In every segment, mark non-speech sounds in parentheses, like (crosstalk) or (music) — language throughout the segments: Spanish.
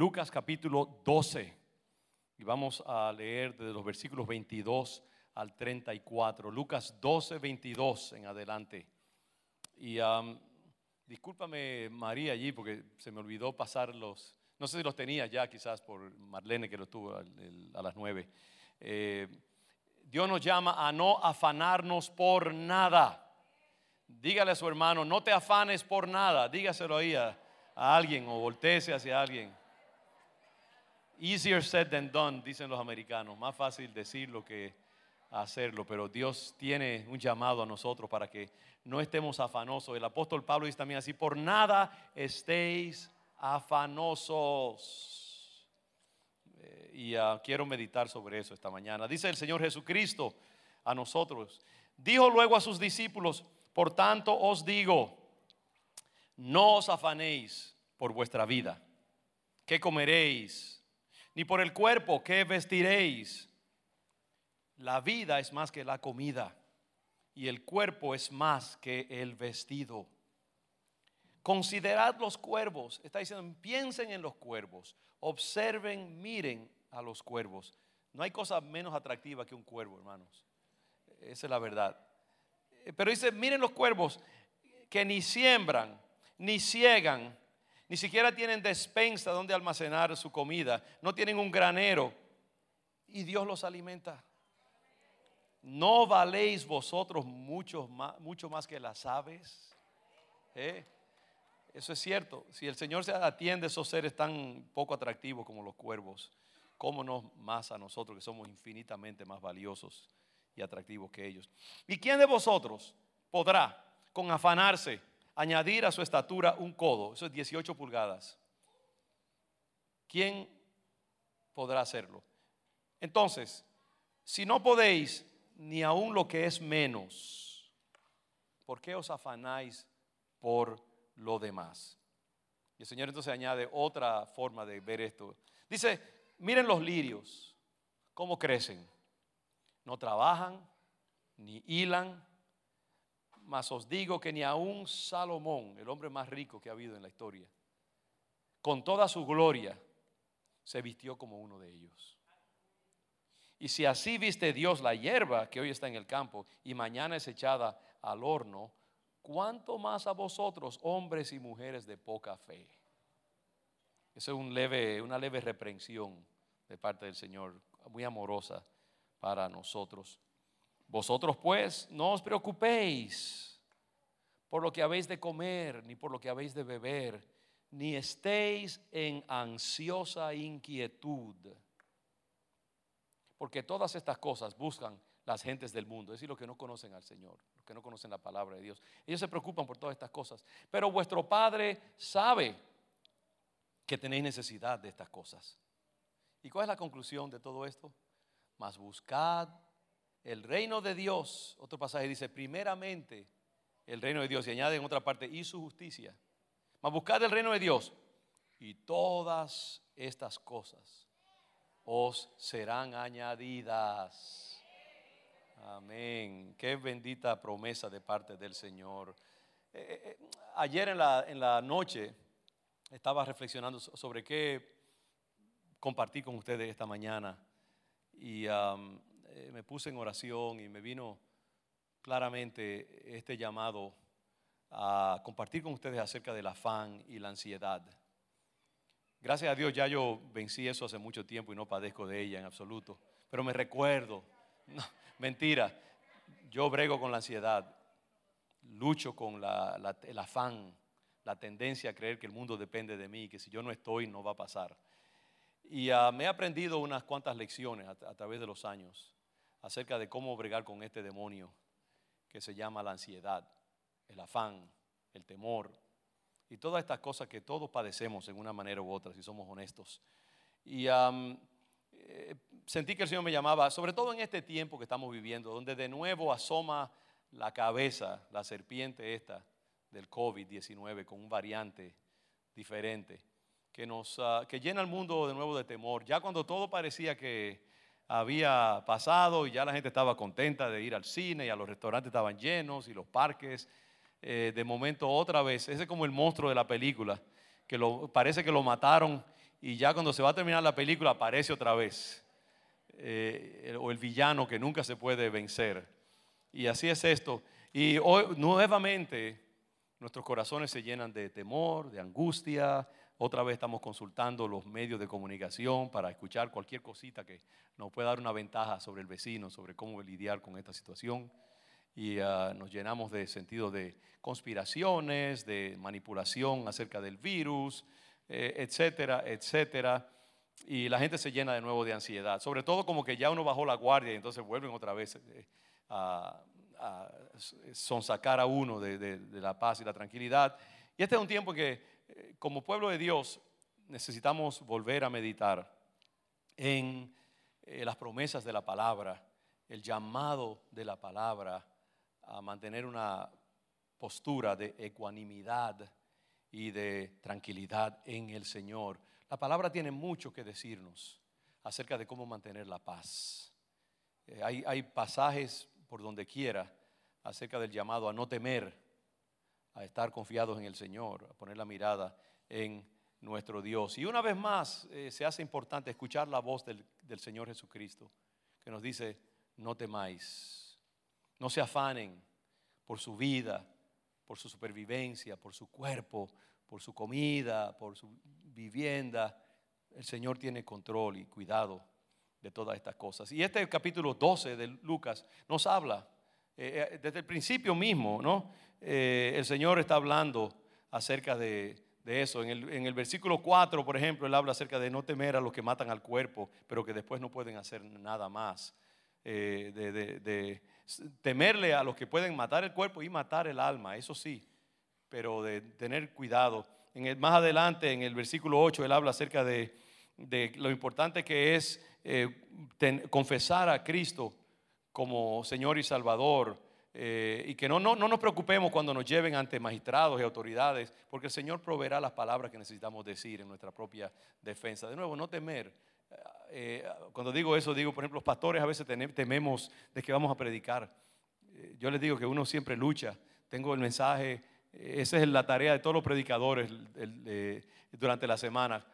Lucas capítulo 12. Y vamos a leer desde los versículos 22 al 34. Lucas 12, 22 en adelante. Y discúlpame María allí porque se me olvidó pasar los, no sé si los tenía ya quizás por Marlene que lo tuvo a las 9. Eh, Dios nos llama a no afanarnos por nada. Dígale a su hermano, no te afanes por nada. Dígaselo ahí a, a alguien o volteese hacia alguien. Easier said than done, dicen los americanos. Más fácil decirlo que hacerlo, pero Dios tiene un llamado a nosotros para que no estemos afanosos. El apóstol Pablo dice también así, por nada estéis afanosos. Eh, y ah, quiero meditar sobre eso esta mañana. Dice el Señor Jesucristo a nosotros. Dijo luego a sus discípulos, por tanto os digo, no os afanéis por vuestra vida, qué comeréis, ni por el cuerpo, qué vestiréis. La vida es más que la comida y el cuerpo es más que el vestido. Considerad los cuervos, está diciendo, piensen en los cuervos, observen, miren a los cuervos. No hay cosa menos atractiva que un cuervo, hermanos. Esa es la verdad. Pero dice, miren los cuervos que ni siembran, ni ciegan, ni siquiera tienen despensa donde almacenar su comida, no tienen un granero y Dios los alimenta. ¿No valéis vosotros mucho más, mucho más que las aves? ¿Eh? Eso es cierto. Si el Señor se atiende a esos seres tan poco atractivos como los cuervos, ¿cómo no más a nosotros que somos infinitamente más valiosos y atractivos que ellos? ¿Y quién de vosotros podrá, con afanarse, añadir a su estatura un codo? Eso es 18 pulgadas. ¿Quién podrá hacerlo? Entonces, si no podéis ni aún lo que es menos, ¿por qué os afanáis por lo demás. Y el Señor entonces añade otra forma de ver esto. Dice, miren los lirios, cómo crecen. No trabajan, ni hilan, mas os digo que ni aun Salomón, el hombre más rico que ha habido en la historia, con toda su gloria, se vistió como uno de ellos. Y si así viste Dios la hierba que hoy está en el campo y mañana es echada al horno, ¿cuánto más a vosotros, hombres y mujeres de poca fe? Esa es un leve, una leve reprensión de parte del Señor, muy amorosa para nosotros. Vosotros pues no os preocupéis por lo que habéis de comer, ni por lo que habéis de beber, ni estéis en ansiosa inquietud. Porque todas estas cosas buscan las gentes del mundo, es decir, los que no conocen al Señor, los que no conocen la palabra de Dios. Ellos se preocupan por todas estas cosas. Pero vuestro Padre sabe que tenéis necesidad de estas cosas. ¿Y cuál es la conclusión de todo esto? Mas buscad el reino de Dios. Otro pasaje dice, primeramente el reino de Dios. Y añade en otra parte, y su justicia. Mas buscad el reino de Dios. Y todas estas cosas os serán añadidas. Amén. Qué bendita promesa de parte del Señor. Eh, eh, eh, ayer en la, en la noche estaba reflexionando sobre qué compartí con ustedes esta mañana y me puse en oración y me vino claramente este llamado a compartir con ustedes acerca del afán y la ansiedad. Gracias a Dios ya yo vencí eso hace mucho tiempo y no padezco de ella en absoluto, pero me recuerdo. (laughs) Mentira. Yo brego con la ansiedad, lucho con el afán, la tendencia a creer que el mundo depende de mí, que si yo no estoy no va a pasar. Y ah, me he aprendido unas cuantas lecciones a, a través de los años acerca de cómo bregar con este demonio que se llama la ansiedad, el afán, el temor y todas estas cosas que todos padecemos en una manera u otra, si somos honestos. Y eh, sentí que el Señor me llamaba, sobre todo en este tiempo que estamos viviendo, donde de nuevo asoma la cabeza, la serpiente esta del COVID-19 con un variante diferente, que, nos, ah, que llena el mundo de nuevo de temor. Ya cuando todo parecía que había pasado y ya la gente estaba contenta de ir al cine y a los restaurantes estaban llenos y los parques, eh, de momento otra vez, ese es como el monstruo de la película, que lo, parece que lo mataron y ya cuando se va a terminar la película aparece otra vez. Eh, o el villano que nunca se puede vencer. Y así es esto. Y hoy nuevamente nuestros corazones se llenan de temor, de angustia. Otra vez estamos consultando los medios de comunicación para escuchar cualquier cosita que nos pueda dar una ventaja sobre el vecino, sobre cómo lidiar con esta situación. Y ah, nos llenamos de sentido de conspiraciones, de manipulación acerca del virus, eh, etcétera, etcétera. Y la gente se llena de nuevo de ansiedad. Sobre todo como que ya uno bajó la guardia y entonces vuelven otra vez eh, a, sonsacar a uno de, la paz y la tranquilidad. Y este es un tiempo que como pueblo de Dios necesitamos volver a meditar en las promesas de la palabra, el llamado de la palabra a mantener una postura de ecuanimidad y de tranquilidad en el Señor. La palabra tiene mucho que decirnos acerca de cómo mantener la paz. Eh, hay pasajes por donde quiera acerca del llamado a no temer, a estar confiados en el Señor, a poner la mirada en nuestro Dios. Y una vez más eh, se hace importante escuchar la voz del, del Señor Jesucristo, que nos dice, no temáis, no se afanen por su vida, por su supervivencia, por su cuerpo, por su comida, por su vivienda. El Señor tiene control y cuidado de todas estas cosas. Y este capítulo 12 de Lucas nos habla, eh, eh, desde el principio mismo, ¿no? Eh, el Señor está hablando acerca de, eso. En el, en el, versículo 4, por ejemplo, Él habla acerca de no temer a los que matan al cuerpo, pero que después no pueden hacer nada más. de, temerle a los que pueden matar el cuerpo y matar el alma, eso sí, pero de tener cuidado. Más adelante, en el versículo 8, él habla acerca de, lo importante que es confesar a Cristo como Señor y Salvador. Eh, y que no, no, no, nos preocupemos cuando nos lleven ante magistrados y autoridades, porque el Señor proveerá las palabras que necesitamos decir en nuestra propia defensa. De nuevo, no temer, eh, cuando digo eso, digo, por ejemplo, los pastores a veces tememos de que vamos a predicar. Eh, yo les digo que uno siempre lucha. Tengo el mensaje, eh, esa es la tarea de todos los predicadores durante la semana.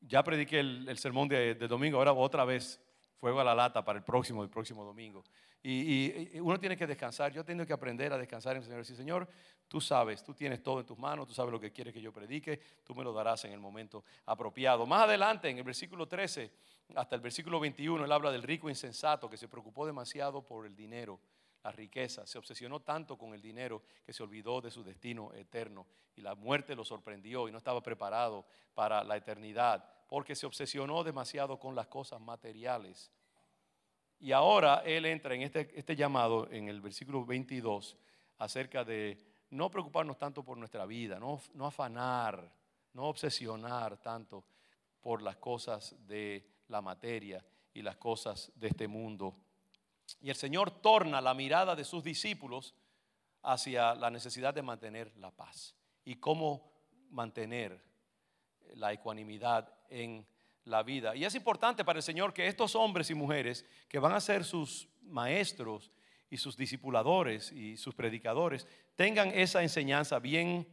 Ya prediqué el, sermón de, de, domingo, ahora otra vez fuego a la lata para el próximo, el próximo domingo. Y, uno tiene que descansar. Yo tengo que aprender a descansar en el Señor. Si Señor, tú sabes, tú tienes todo en tus manos, tú sabes lo que quieres que yo predique, tú me lo darás en el momento apropiado. Más adelante, en el versículo 13 hasta el versículo 21, él habla del rico insensato que se preocupó demasiado por el dinero, la riqueza. Se obsesionó tanto con el dinero que se olvidó de su destino eterno. Y la muerte lo sorprendió y no estaba preparado para la eternidad porque se obsesionó demasiado con las cosas materiales. Y ahora él entra en este, este llamado en el versículo 22 acerca de no preocuparnos tanto por nuestra vida, no, no afanar, no obsesionar tanto por las cosas de la materia y las cosas de este mundo. Y el Señor torna la mirada de sus discípulos hacia la necesidad de mantener la paz y cómo mantener la ecuanimidad en la vida. Y es importante para el Señor que estos hombres y mujeres que van a ser sus maestros y sus discipuladores y sus predicadores tengan esa enseñanza bien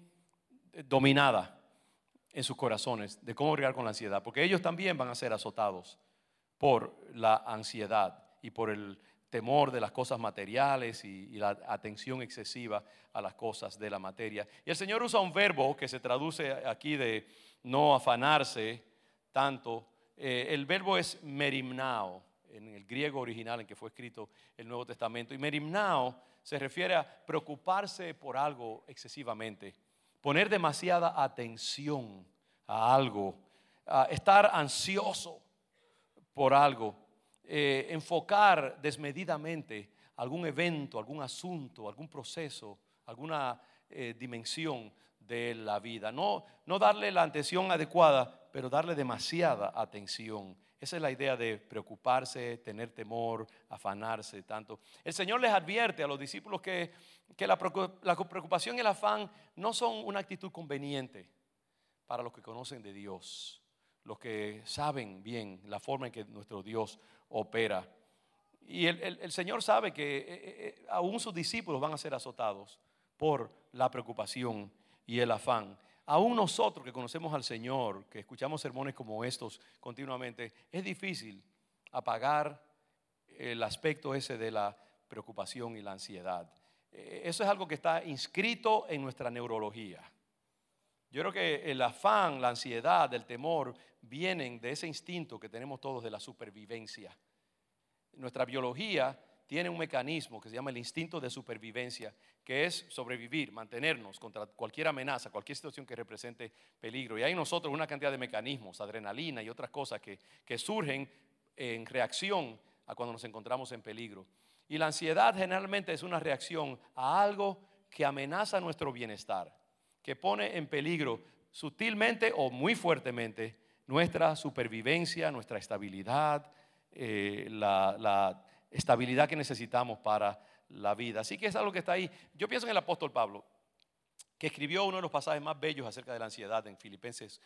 dominada en sus corazones de cómo bregar con la ansiedad, porque ellos también van a ser azotados por la ansiedad y por el temor de las cosas materiales y, la atención excesiva a las cosas de la materia. Y el Señor usa un verbo que se traduce aquí de no afanarse, tanto. Eh, el verbo es merimnao, en el griego original en que fue escrito el Nuevo Testamento. Y merimnao se refiere a preocuparse por algo excesivamente, poner demasiada atención a algo, estar ansioso por algo, eh, enfocar desmedidamente algún evento, algún asunto, algún proceso, alguna eh, dimensión de la vida. No, no darle la atención adecuada, pero darle demasiada atención. Esa es la idea de preocuparse, tener temor, afanarse tanto. El Señor les advierte a los discípulos que, la, preocupación y el afán no son una actitud conveniente para los que conocen de Dios, los que saben bien la forma en que nuestro Dios opera. Y el, Señor sabe que eh, eh, eh, aún sus discípulos van a ser azotados por la preocupación y el afán. aún nosotros que conocemos al Señor, que escuchamos sermones como estos continuamente, es difícil apagar el aspecto ese de la preocupación y la ansiedad. Eh, eso es algo que está inscrito en nuestra neurología. Yo creo que el afán, la ansiedad, el temor vienen de ese instinto que tenemos todos de la supervivencia. Nuestra biología tiene un mecanismo que se llama el instinto de supervivencia, que es sobrevivir, mantenernos contra cualquier amenaza, cualquier situación que represente peligro. Y hay nosotros una cantidad de mecanismos, adrenalina y otras cosas que, que surgen en reacción a cuando nos encontramos en peligro. Y la ansiedad generalmente es una reacción a algo que amenaza nuestro bienestar, que pone en peligro sutilmente o muy fuertemente nuestra supervivencia, nuestra estabilidad, eh, la, la estabilidad que necesitamos para la vida. Así que es algo que está ahí. Yo pienso en el apóstol Pablo, que escribió uno de los pasajes más bellos acerca de la ansiedad en Filipenses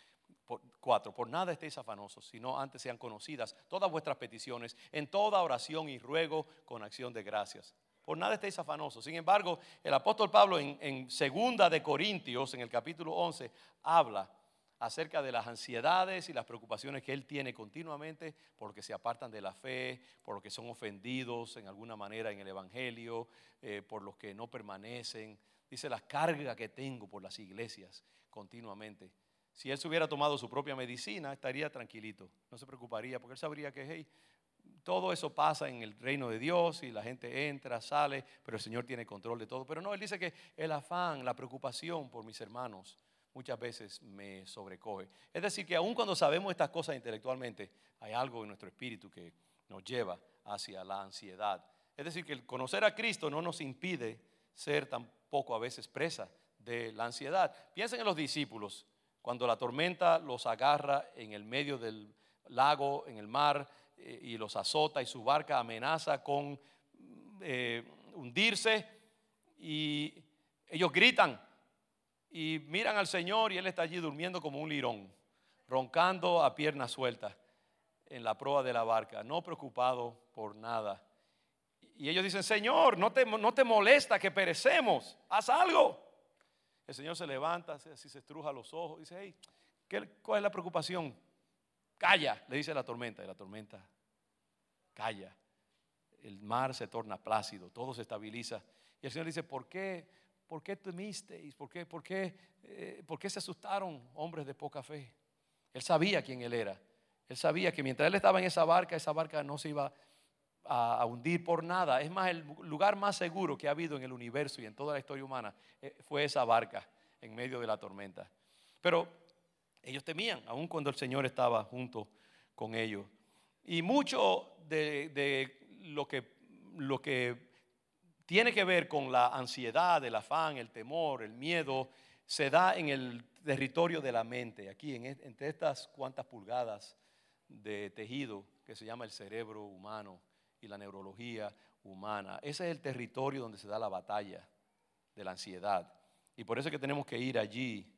4. Por nada estéis afanosos, sino antes sean conocidas todas vuestras peticiones en toda oración y ruego con acción de gracias. Por nada estéis afanosos. Sin embargo, el apóstol Pablo en, en segunda de Corintios, en el capítulo 11, habla acerca de las ansiedades y las preocupaciones que él tiene continuamente porque se apartan de la fe, por los que son ofendidos en alguna manera en el Evangelio, eh, por los que no permanecen. Dice la carga que tengo por las iglesias continuamente. Si él se hubiera tomado su propia medicina, estaría tranquilito, no se preocuparía, porque él sabría que hey, todo eso pasa en el reino de Dios y la gente entra, sale, pero el Señor tiene control de todo. Pero no, él dice que el afán, la preocupación por mis hermanos, muchas veces me sobrecoge. Es decir, que aun cuando sabemos estas cosas intelectualmente, hay algo en nuestro espíritu que nos lleva hacia la ansiedad. Es decir, que el conocer a Cristo no nos impide ser tampoco a veces presa de la ansiedad. Piensen en los discípulos, cuando la tormenta los agarra en el medio del lago, en el mar, eh, y los azota y su barca amenaza con eh, hundirse, y ellos gritan, y miran al Señor y Él está allí durmiendo como un lirón, roncando a piernas sueltas en la proa de la barca, no preocupado por nada. Y ellos dicen, Señor, no te, no te molesta que perecemos, haz algo. El Señor se levanta, así se estruja los ojos, dice, hey, ¿cuál es la preocupación? Calla, le dice la tormenta, y la tormenta calla. El mar se torna plácido, todo se estabiliza. Y el Señor dice, ¿por qué? ¿Por qué temisteis? ¿Por qué, por, qué, eh, ¿Por qué se asustaron hombres de poca fe? Él sabía quién él era. Él sabía que mientras él estaba en esa barca, esa barca no se iba a, hundir por nada. Es más, el lugar más seguro que ha habido en el universo y en toda la historia humana eh, fue esa barca en medio de la tormenta. Pero ellos temían, aun cuando el Señor estaba junto con ellos. Y mucho de, de lo, que, lo que tiene que ver con la ansiedad, el afán, el temor, el miedo, se da en el territorio de la mente, aquí en, entre estas cuantas pulgadas de tejido que se llama el cerebro humano y la neurología humana. Ese es el territorio donde se da la batalla de la ansiedad. Y por eso es que tenemos que ir allí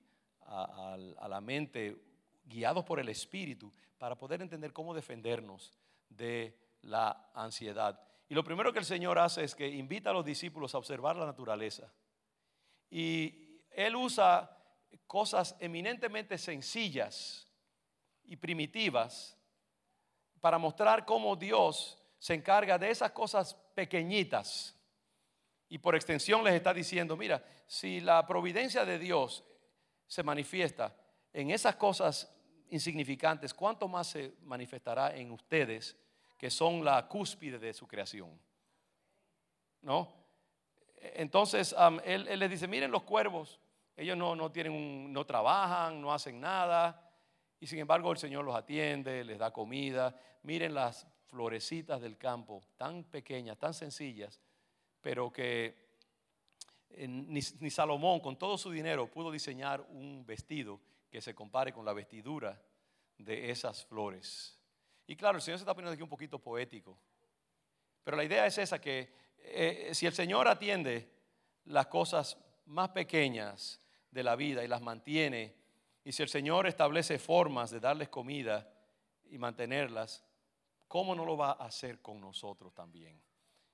a la mente, guiados por el Espíritu, para poder entender cómo defendernos de la ansiedad. Y lo primero que el Señor hace es que invita a los discípulos a observar la naturaleza. Y Él usa cosas eminentemente sencillas y primitivas para mostrar cómo Dios se encarga de esas cosas pequeñitas. Y por extensión les está diciendo, mira, si la providencia de Dios se manifiesta en esas cosas insignificantes, ¿cuánto más se manifestará en ustedes que son la cúspide de su creación. ¿No? Entonces él, les dice, miren los cuervos, ellos no, no tienen no trabajan, no hacen nada, y sin embargo el Señor los atiende, les da comida. Miren las florecitas del campo, tan pequeñas, tan sencillas, pero que eh, ni, Salomón con todo su dinero pudo diseñar un vestido que se compare con la vestidura de esas flores. Y claro, el Señor se está poniendo aquí un poquito poético. Pero la idea es esa, que eh, si el Señor atiende las cosas más pequeñas de la vida y las mantiene, y si el Señor establece formas de darles comida y mantenerlas, ¿cómo no lo va a hacer con nosotros también?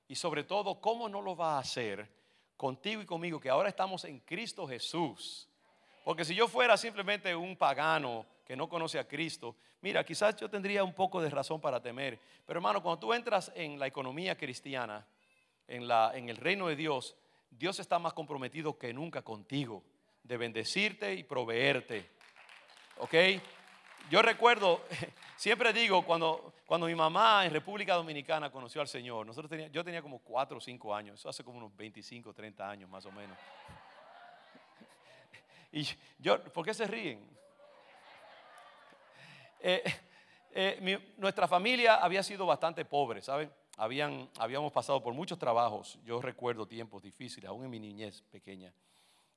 Y sobre todo, ¿cómo no lo va a hacer contigo y conmigo, que ahora estamos en Cristo Jesús? Porque si yo fuera simplemente un pagano que no conoce a Cristo, mira, quizás yo tendría un poco de razón para temer. Pero hermano, cuando tú entras en la economía cristiana, en, la, en el reino de Dios, Dios está más comprometido que nunca contigo, de bendecirte y proveerte. ¿Ok? Yo recuerdo, (laughs) siempre digo, cuando, cuando mi mamá en República Dominicana conoció al Señor, nosotros tenía, yo tenía como 4 o 5 años, eso hace como unos 25, 30 años más o menos. Y yo, ¿por qué se ríen? Eh, eh, nuestra familia había sido bastante pobre, ¿saben? Habían, habíamos pasado por muchos trabajos. Yo recuerdo tiempos difíciles, aún en mi niñez pequeña.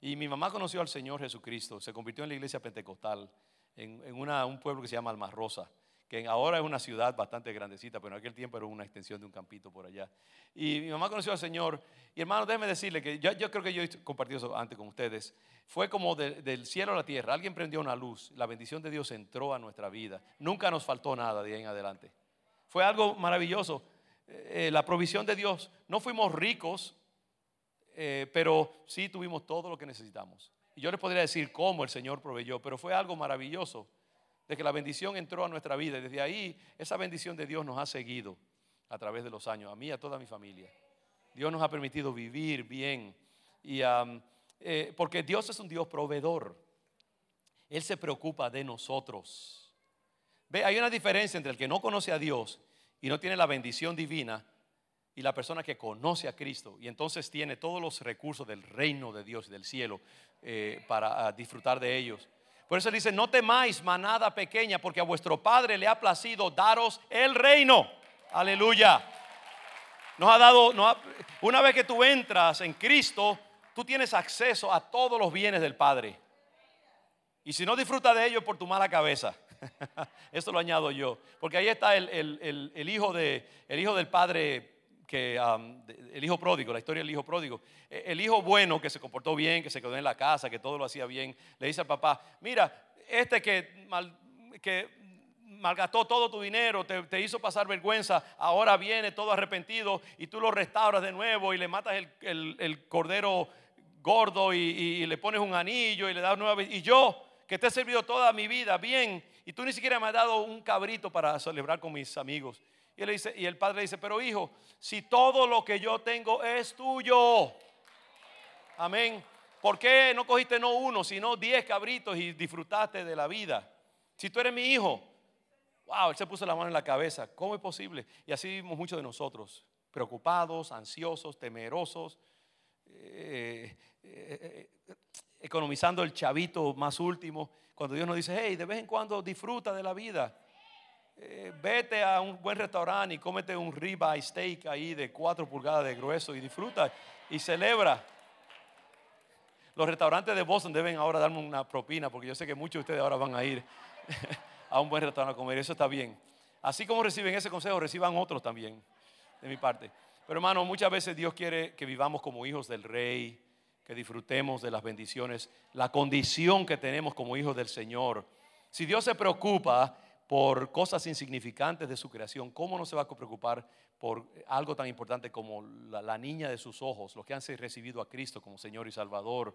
Y mi mamá conoció al Señor Jesucristo, se convirtió en la iglesia pentecostal en, un pueblo que se llama Almarrosa, que ahora es una ciudad bastante grandecita, pero en aquel tiempo era una extensión de un campito por allá. Y mi mamá conoció al Señor. Y hermano, déjeme decirle que yo, creo que yo he compartido eso antes con ustedes. Fue como del cielo a la tierra. Alguien prendió una luz. La bendición de Dios entró a nuestra vida. Nunca nos faltó nada de ahí en adelante. Fue algo maravilloso. Eh, la provisión de Dios. No fuimos ricos, eh, pero sí tuvimos todo lo que necesitamos. Y yo les podría decir cómo el Señor proveyó, pero fue algo maravilloso de que la bendición entró a nuestra vida. Y desde ahí, esa bendición de Dios nos ha seguido a través de los años, a mí y a toda mi familia. Dios nos ha permitido vivir bien. Y, eh, porque Dios es un Dios proveedor. Él se preocupa de nosotros. Ve, hay una diferencia entre el que no conoce a Dios y no tiene la bendición divina y la persona que conoce a Cristo y entonces tiene todos los recursos del reino de Dios y del cielo eh, para ah, disfrutar de ellos. Por eso dice, no temáis manada pequeña, porque a vuestro Padre le ha placido daros el reino. Aleluya. Nos ha dado, una vez que tú entras en Cristo, tú tienes acceso a todos los bienes del Padre. Y si no disfrutas de ellos por tu mala cabeza, (laughs) eso lo añado yo. Porque ahí está el, hijo, de, el hijo del Padre que el hijo pródigo, la historia del hijo pródigo, e, el hijo bueno que se comportó bien, que se quedó en la casa, que todo lo hacía bien, le dice al papá, mira, este que, que malgastó todo tu dinero, te, hizo pasar vergüenza, ahora viene todo arrepentido y tú lo restauras de nuevo y le matas el, cordero gordo y, le pones un anillo y le das nueva y yo que te he servido toda mi vida bien y tú ni siquiera me has dado un cabrito para celebrar con mis amigos. Y, el padre dice, pero hijo, si todo lo que yo tengo es tuyo. Amén. ¿Por qué no cogiste no uno, sino diez cabritos y disfrutaste de la vida? Si tú eres mi hijo, wow, él se puso la mano en la cabeza. ¿Cómo es posible? Y así vimos muchos de nosotros, preocupados, ansiosos, temerosos, eh, eh, eh, economizando el chavito más último. Cuando Dios nos dice, hey, de vez en cuando disfruta de la vida. Eh, vete a un buen restaurante y cómete un ribeye steak ahí de 4 pulgadas de grueso y disfruta y celebra. Los restaurantes de Boston deben ahora darme una propina porque yo sé que muchos de ustedes ahora van a ir (laughs) a un buen restaurante a comer. Eso está bien. Así como reciben ese consejo, reciban otros también de mi parte. Pero hermano, muchas veces Dios quiere que vivamos como hijos del rey, que disfrutemos de las bendiciones, la condición que tenemos como hijos del Señor. Si Dios se preocupa por cosas insignificantes de su creación, ¿cómo no se va a preocupar por algo tan importante como la, niña de sus ojos, los que han recibido a Cristo como Señor y Salvador?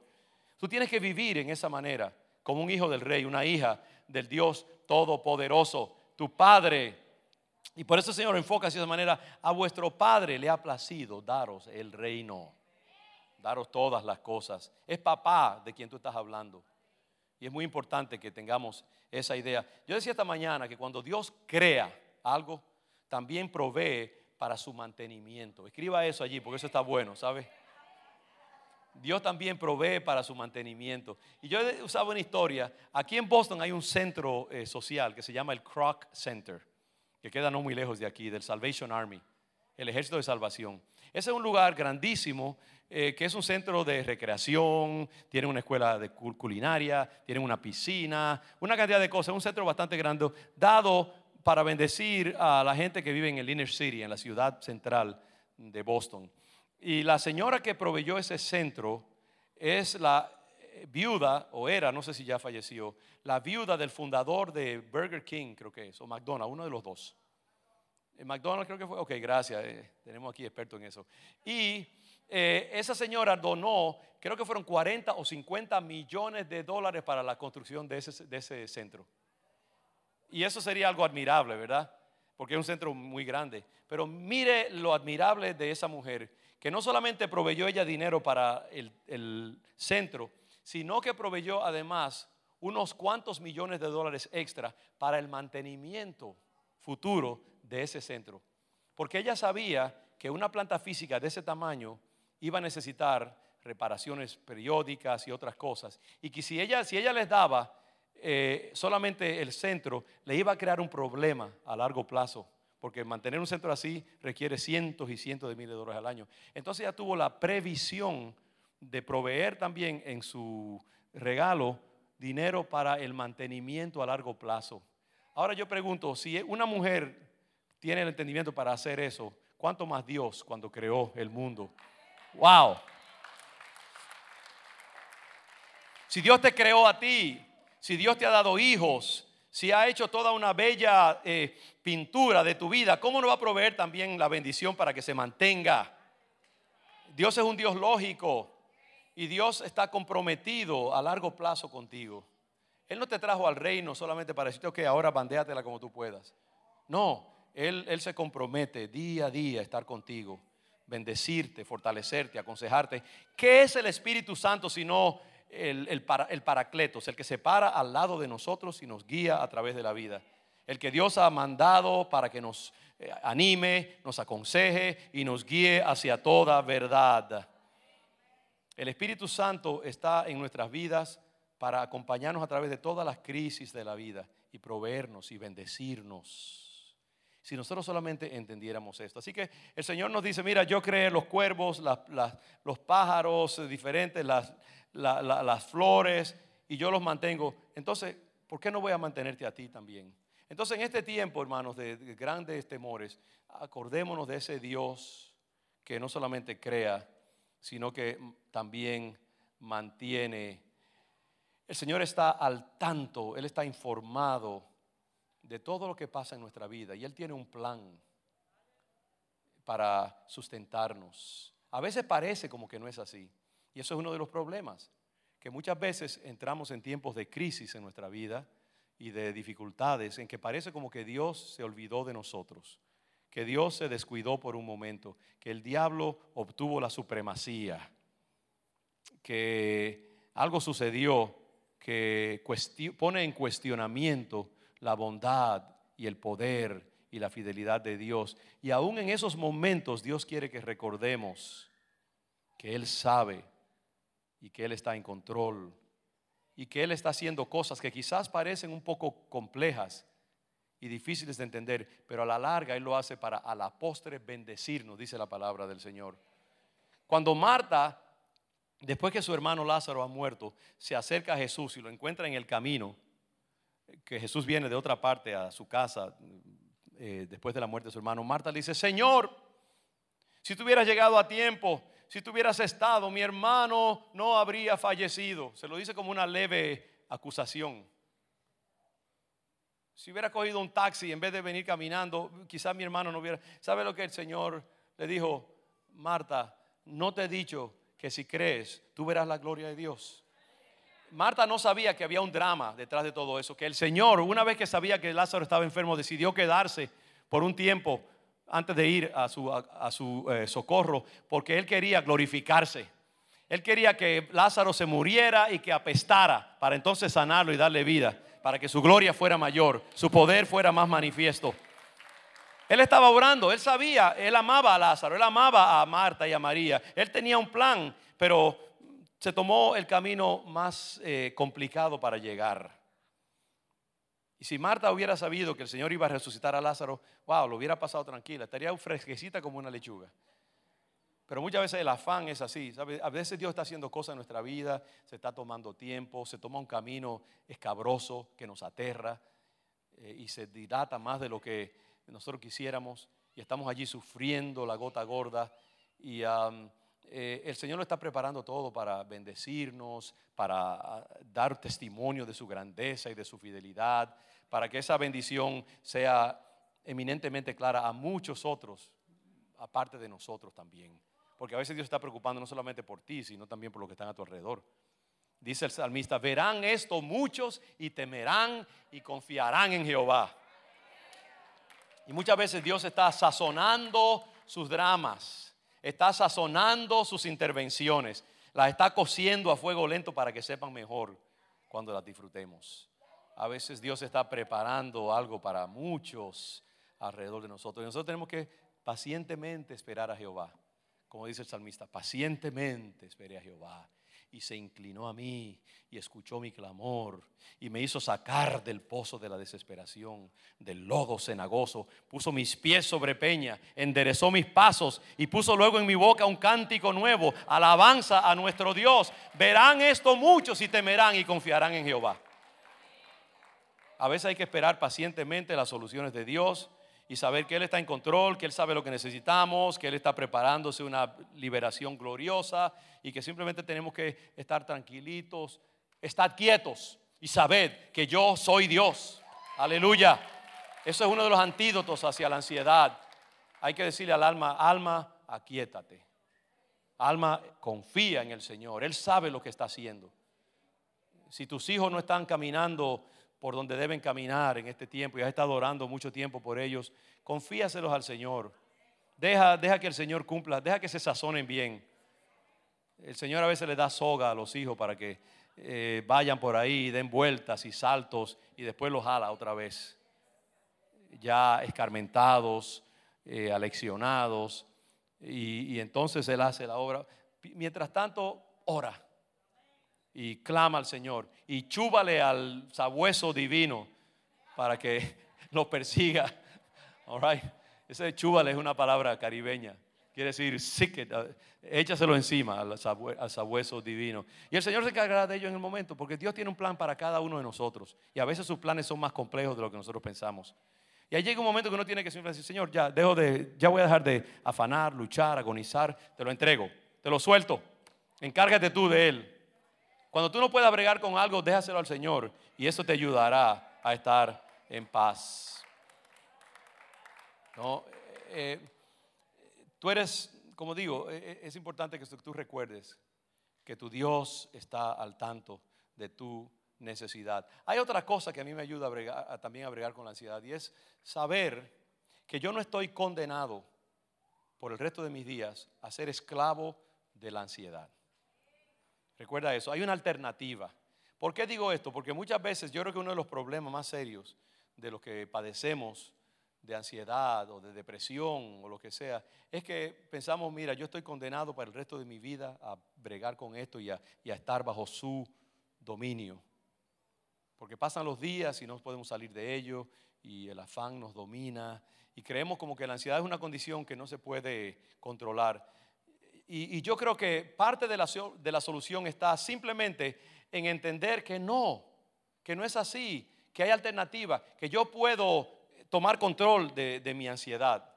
Tú tienes que vivir en esa manera, como un hijo del rey, una hija del Dios Todopoderoso, tu Padre. Y por eso el Señor enfoca de esa manera, a vuestro Padre le ha placido daros el reino, daros todas las cosas. Es papá de quien tú estás hablando. Y es muy importante que tengamos esa idea. Yo decía esta mañana que cuando Dios crea algo, también provee para su mantenimiento. Escriba eso allí porque eso está bueno, ¿sabe? Dios también provee para su mantenimiento. Y yo he usado una historia. Aquí en Boston hay un centro eh, social que se llama el Kroc Center, que queda no muy lejos de aquí, del Salvation Army, el Ejército de Salvación. Ese es un lugar grandísimo eh, que es un centro de recreación, tiene una escuela de culinaria, tiene una piscina, una cantidad de cosas, un centro bastante grande, dado para bendecir a la gente que vive en el inner city, en la ciudad central de Boston. Y la señora que proveyó ese centro es la eh, viuda, o era, no sé si ya falleció, la viuda del fundador de Burger King, creo que es, o McDonald's, uno de los dos. En McDonald's creo que fue. Ok, gracias. eh, tenemos aquí experto en eso. Y eh, esa señora donó, creo que fueron 40 o 50 millones de dólares para la construcción de ese, de ese centro. Y eso sería algo admirable, ¿verdad? Porque es un centro muy grande. Pero mire lo admirable de esa mujer, que no solamente proveyó ella dinero para el, el centro, sino que proveyó además unos cuantos millones de dólares extra para el mantenimiento futuro de ese centro. Porque ella sabía que una planta física de ese tamaño iba a necesitar reparaciones periódicas y otras cosas. Y que si ella, si ella les daba eh, solamente el centro, le iba a crear un problema a largo plazo. Porque mantener un centro así requiere cientos y cientos de miles de dólares al año. Entonces ella tuvo la previsión de proveer también en su regalo dinero para el mantenimiento a largo plazo. Ahora yo pregunto, si una mujer tiene el entendimiento para hacer eso, ¿cuánto más Dios cuando creó el mundo? Wow. Si Dios te creó a ti, si Dios te ha dado hijos, si ha hecho toda una bella eh, pintura de tu vida, ¿cómo no va a proveer también la bendición para que se mantenga? Dios es un Dios lógico y Dios está comprometido a largo plazo contigo. Él no te trajo al reino solamente para decirte, ok, ahora bandéatela como tú puedas. No, él, él se compromete día a día a estar contigo, bendecirte, fortalecerte, aconsejarte. ¿Qué es el Espíritu Santo sino el, el, para, el paracletos, el que se para al lado de nosotros y nos guía a través de la vida? El que Dios ha mandado para que nos eh, anime, nos aconseje y nos guíe hacia toda verdad. El Espíritu Santo está en nuestras vidas para acompañarnos a través de todas las crisis de la vida y proveernos y bendecirnos. Si nosotros solamente entendiéramos esto. Así que el Señor nos dice, mira, yo creé los cuervos, los pájaros diferentes, las, la, la, las flores, y yo los mantengo. Entonces, ¿por qué no voy a mantenerte a ti también? Entonces, en este tiempo, hermanos, de grandes temores, acordémonos de ese Dios que no solamente crea, sino que también mantiene. El Señor está al tanto, Él está informado de todo lo que pasa en nuestra vida y Él tiene un plan para sustentarnos. A veces parece como que no es así y eso es uno de los problemas, que muchas veces entramos en tiempos de crisis en nuestra vida y de dificultades en que parece como que Dios se olvidó de nosotros, que Dios se descuidó por un momento, que el diablo obtuvo la supremacía, que algo sucedió que pone en cuestionamiento la bondad y el poder y la fidelidad de Dios. Y aún en esos momentos Dios quiere que recordemos que Él sabe y que Él está en control y que Él está haciendo cosas que quizás parecen un poco complejas y difíciles de entender, pero a la larga Él lo hace para a la postre bendecirnos, dice la palabra del Señor. Cuando Marta, después que su hermano Lázaro ha muerto, se acerca a Jesús y lo encuentra en el camino, que Jesús viene de otra parte a su casa eh, después de la muerte de su hermano, Marta le dice, Señor, si tú hubieras llegado a tiempo, si tú hubieras estado, mi hermano no habría fallecido. Se lo dice como una leve acusación. Si hubiera cogido un taxi en vez de venir caminando, quizás mi hermano no hubiera... ¿Sabe lo que el Señor le dijo? Marta, no te he dicho que si crees, tú verás la gloria de Dios. Marta no sabía que había un drama detrás de todo eso, que el Señor, una vez que sabía que Lázaro estaba enfermo, decidió quedarse por un tiempo antes de ir a su, eh, socorro, porque él quería glorificarse. Él quería que Lázaro se muriera y que apestara para entonces sanarlo y darle vida, para que su gloria fuera mayor, su poder fuera más manifiesto. Él estaba orando, él sabía, él amaba a Lázaro, él amaba a Marta y a María, él tenía un plan, pero se tomó el camino más eh, complicado para llegar. Y si Marta hubiera sabido que el Señor iba a resucitar a Lázaro, wow, lo hubiera pasado tranquila, estaría fresquecita como una lechuga. Pero muchas veces el afán es así. ¿sabe? A veces Dios está haciendo cosas en nuestra vida, se está tomando tiempo, se toma un camino escabroso que nos aterra eh, y se dilata más de lo que nosotros quisiéramos y estamos allí sufriendo la gota gorda y eh, el Señor lo está preparando todo para bendecirnos, para uh, dar testimonio de su grandeza y de su fidelidad, para que esa bendición sea eminentemente clara a muchos otros, aparte de nosotros también. Porque a veces Dios está preocupando no solamente por ti, sino también por los que están a tu alrededor. Dice el salmista, verán esto muchos y temerán y confiarán en Jehová. Y muchas veces Dios está sazonando sus dramas, está sazonando sus intervenciones, las está cociendo a fuego lento para que sepan mejor cuando las disfrutemos. A veces Dios está preparando algo para muchos alrededor de nosotros. Y nosotros tenemos que pacientemente esperar a Jehová. Como dice el salmista, pacientemente esperé a Jehová y se inclinó a mí y escuchó mi clamor y me hizo sacar del pozo de la desesperación, del lodo cenagoso, puso mis pies sobre peña, enderezó mis pasos y puso luego en mi boca un cántico nuevo, alabanza a nuestro Dios. Verán esto muchos y temerán y confiarán en Jehová. A veces hay que esperar pacientemente las soluciones de Dios y saber que Él está en control, que Él sabe lo que necesitamos, que Él está preparándose una liberación gloriosa y que simplemente tenemos que estar tranquilitos, estar quietos y saber que yo soy Dios. Aleluya. Eso es uno de los antídotos hacia la ansiedad. Hay que decirle al alma, alma, aquietate. Alma, confía en el Señor. Él sabe lo que está haciendo. Si tus hijos no están caminando por donde deben caminar en este tiempo y has estado orando mucho tiempo por ellos, confíaselos al Señor. Deja, deja que el Señor cumpla, deja que se sazonen bien. El Señor a veces le da soga a los hijos para que eh, vayan por ahí, den vueltas y saltos y después los jala otra vez. Ya escarmentados, eh, aleccionados, y, y entonces Él hace la obra. Mientras tanto, ora y clama al Señor y chúbale al sabueso divino para que (laughs) lo persiga. (laughs) All right. Ese chúbale es una palabra caribeña. Quiere decir, sick uh, échaselo encima al, sabueso divino. Y el Señor se encargará de ello en el momento, porque Dios tiene un plan para cada uno de nosotros. Y a veces sus planes son más complejos de lo que nosotros pensamos. Y ahí llega un momento que uno tiene que decir, Señor, ya, dejo de, ya voy a dejar de afanar, luchar, agonizar, te lo entrego, te lo suelto. Encárgate tú de Él. Cuando tú no puedas bregar con algo, déjaselo al Señor y eso te ayudará a estar en paz. No, eh, tú eres, como digo, eh, eh, es importante que tú recuerdes que tu Dios está al tanto de tu necesidad. Hay otra cosa que a mí me ayuda también a bregar con la ansiedad y es saber que yo no estoy condenado por el resto de mis días a ser esclavo de la ansiedad. Recuerda eso, hay una alternativa. ¿Por qué digo esto? Porque muchas veces yo creo que uno de los problemas más serios de los que padecemos de ansiedad o de depresión o lo que sea, es que pensamos, mira, yo estoy condenado para el resto de mi vida a bregar con esto y a, estar bajo su dominio. Porque pasan los días y no podemos salir de ello y el afán nos domina y creemos como que la ansiedad es una condición que no se puede controlar y, yo creo que parte de la, de la solución está simplemente en entender que no, que no es así, que hay alternativa, que yo puedo tomar control de, de, mi ansiedad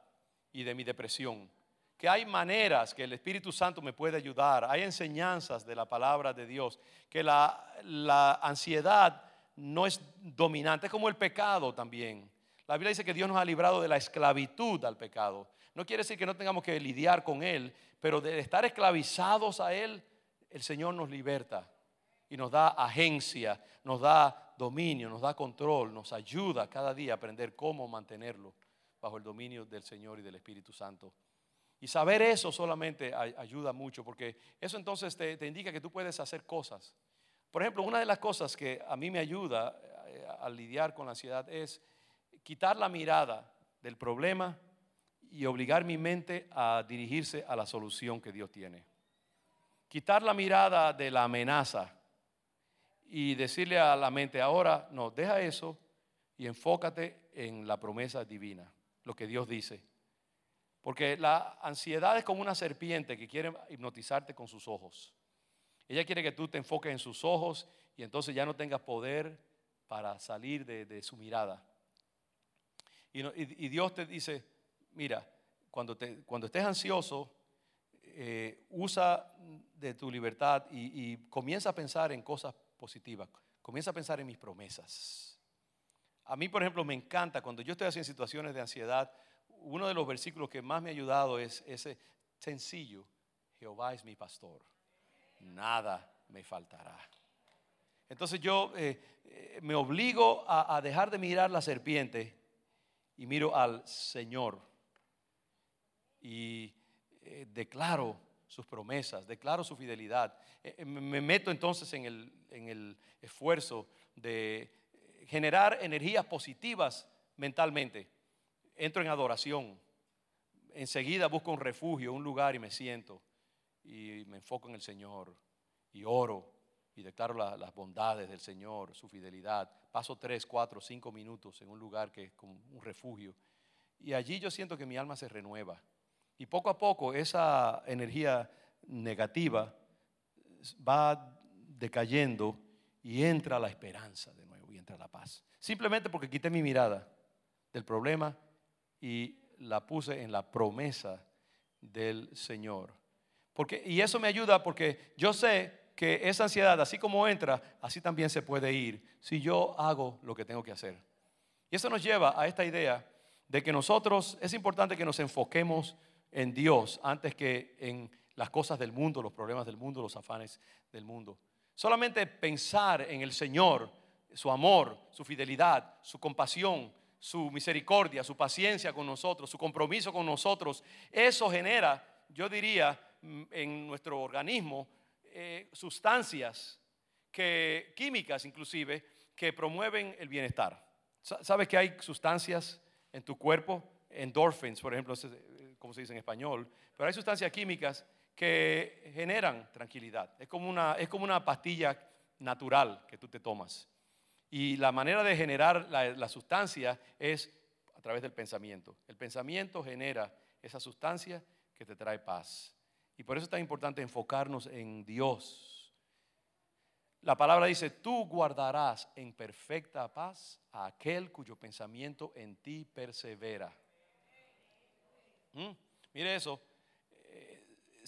y de mi depresión, que hay maneras que el Espíritu Santo me puede ayudar, hay enseñanzas de la palabra de Dios, que la, la ansiedad no es dominante, es como el pecado también. La Biblia dice que Dios nos ha librado de la esclavitud al pecado. No quiere decir que no tengamos que lidiar con Él, pero de estar esclavizados a Él, el Señor nos liberta y nos da agencia, nos da dominio, nos da control, nos ayuda cada día a aprender cómo mantenerlo bajo el dominio del Señor y del Espíritu Santo. Y saber eso solamente ayuda mucho, porque eso entonces te, te indica que tú puedes hacer cosas. Por ejemplo, una de las cosas que a mí me ayuda eh, a lidiar con la ansiedad es quitar la mirada del problema y obligar mi mente a dirigirse a la solución que Dios tiene. Quitar la mirada de la amenaza y decirle a la mente, ahora no, deja eso y enfócate en la promesa divina, lo que Dios dice. Porque la ansiedad es como una serpiente que quiere hipnotizarte con sus ojos. Ella quiere que tú te enfoques en sus ojos y entonces ya no tengas poder para salir de, su mirada. y Dios te dice, mira, cuando, te, cuando estés ansioso, eh, usa de tu libertad y, comienza a pensar en cosas positivas. Comienza a pensar en mis promesas. A mí, por ejemplo, me encanta cuando yo estoy así en situaciones de ansiedad, uno de los versículos que más me ha ayudado es ese sencillo, Jehová es mi pastor, nada me faltará. Entonces yo eh, eh, me obligo a, dejar de mirar la serpiente y miro al Señor y eh, declaro sus promesas, declaro su fidelidad. me meto entonces en el, en el esfuerzo de generar energías positivas mentalmente. Entro en adoración. Enseguida busco un refugio, un lugar y me siento. Y me enfoco en el Señor. Y oro. Y declaro las bondades del Señor, su fidelidad. Paso tres, cuatro, cinco minutos en un lugar que es como un refugio. Y allí yo siento que mi alma se renueva. Y poco a poco esa energía negativa va decayendo y entra la esperanza de nuevo y entra la paz. Simplemente porque quité mi mirada del problema y la puse en la promesa del Señor. Porque, y eso me ayuda porque yo sé que esa ansiedad, así como entra, así también se puede ir si yo hago lo que tengo que hacer. Y eso nos lleva a esta idea de que nosotros es importante que nos enfoquemos en Dios antes que en las cosas del mundo, los problemas del mundo, los afanes del mundo. Solamente pensar en el Señor, su amor, su fidelidad, su compasión, su misericordia, su paciencia con nosotros, su compromiso con nosotros, eso genera, yo diría, mm, en nuestro organismo eh, sustancias que, químicas inclusive que promueven el bienestar. ¿Sabes que hay sustancias en tu cuerpo? Endorphins, por ejemplo, como se dice en español, pero hay sustancias químicas que generan tranquilidad. Es como una, es como una pastilla natural que tú te tomas. Y la manera de generar la, sustancia es a través del pensamiento. El pensamiento genera esa sustancia que te trae paz. Y por eso es tan importante enfocarnos en Dios. La palabra dice, tú guardarás en perfecta paz a aquel cuyo pensamiento en ti persevera. ¿Mm? Mire eso,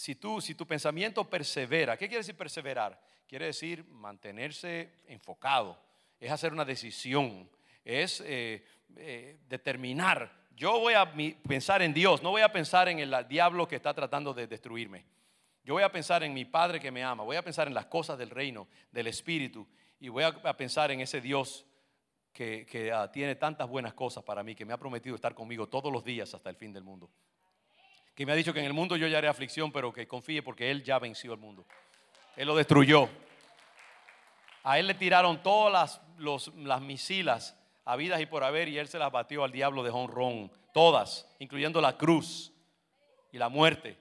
si, tú, si tu pensamiento persevera, ¿qué quiere decir perseverar? Quiere decir mantenerse enfocado, es hacer una decisión, es eh, eh, determinar. Yo voy a pensar en Dios, no voy a pensar en el diablo que está tratando de destruirme. Yo voy a pensar en mi Padre que me ama, voy a pensar en las cosas del reino, del Espíritu, y voy a, pensar en ese Dios que, ah, tiene tantas buenas cosas para mí, que me ha prometido estar conmigo todos los días hasta el fin del mundo que me ha dicho que en el mundo yo ya haré aflicción, pero que confíe porque Él ya venció el mundo. Él lo destruyó. A Él le tiraron todas las, las misilas habidas y por haber y Él se las batió al diablo de honrón. Todas, incluyendo la cruz y la muerte.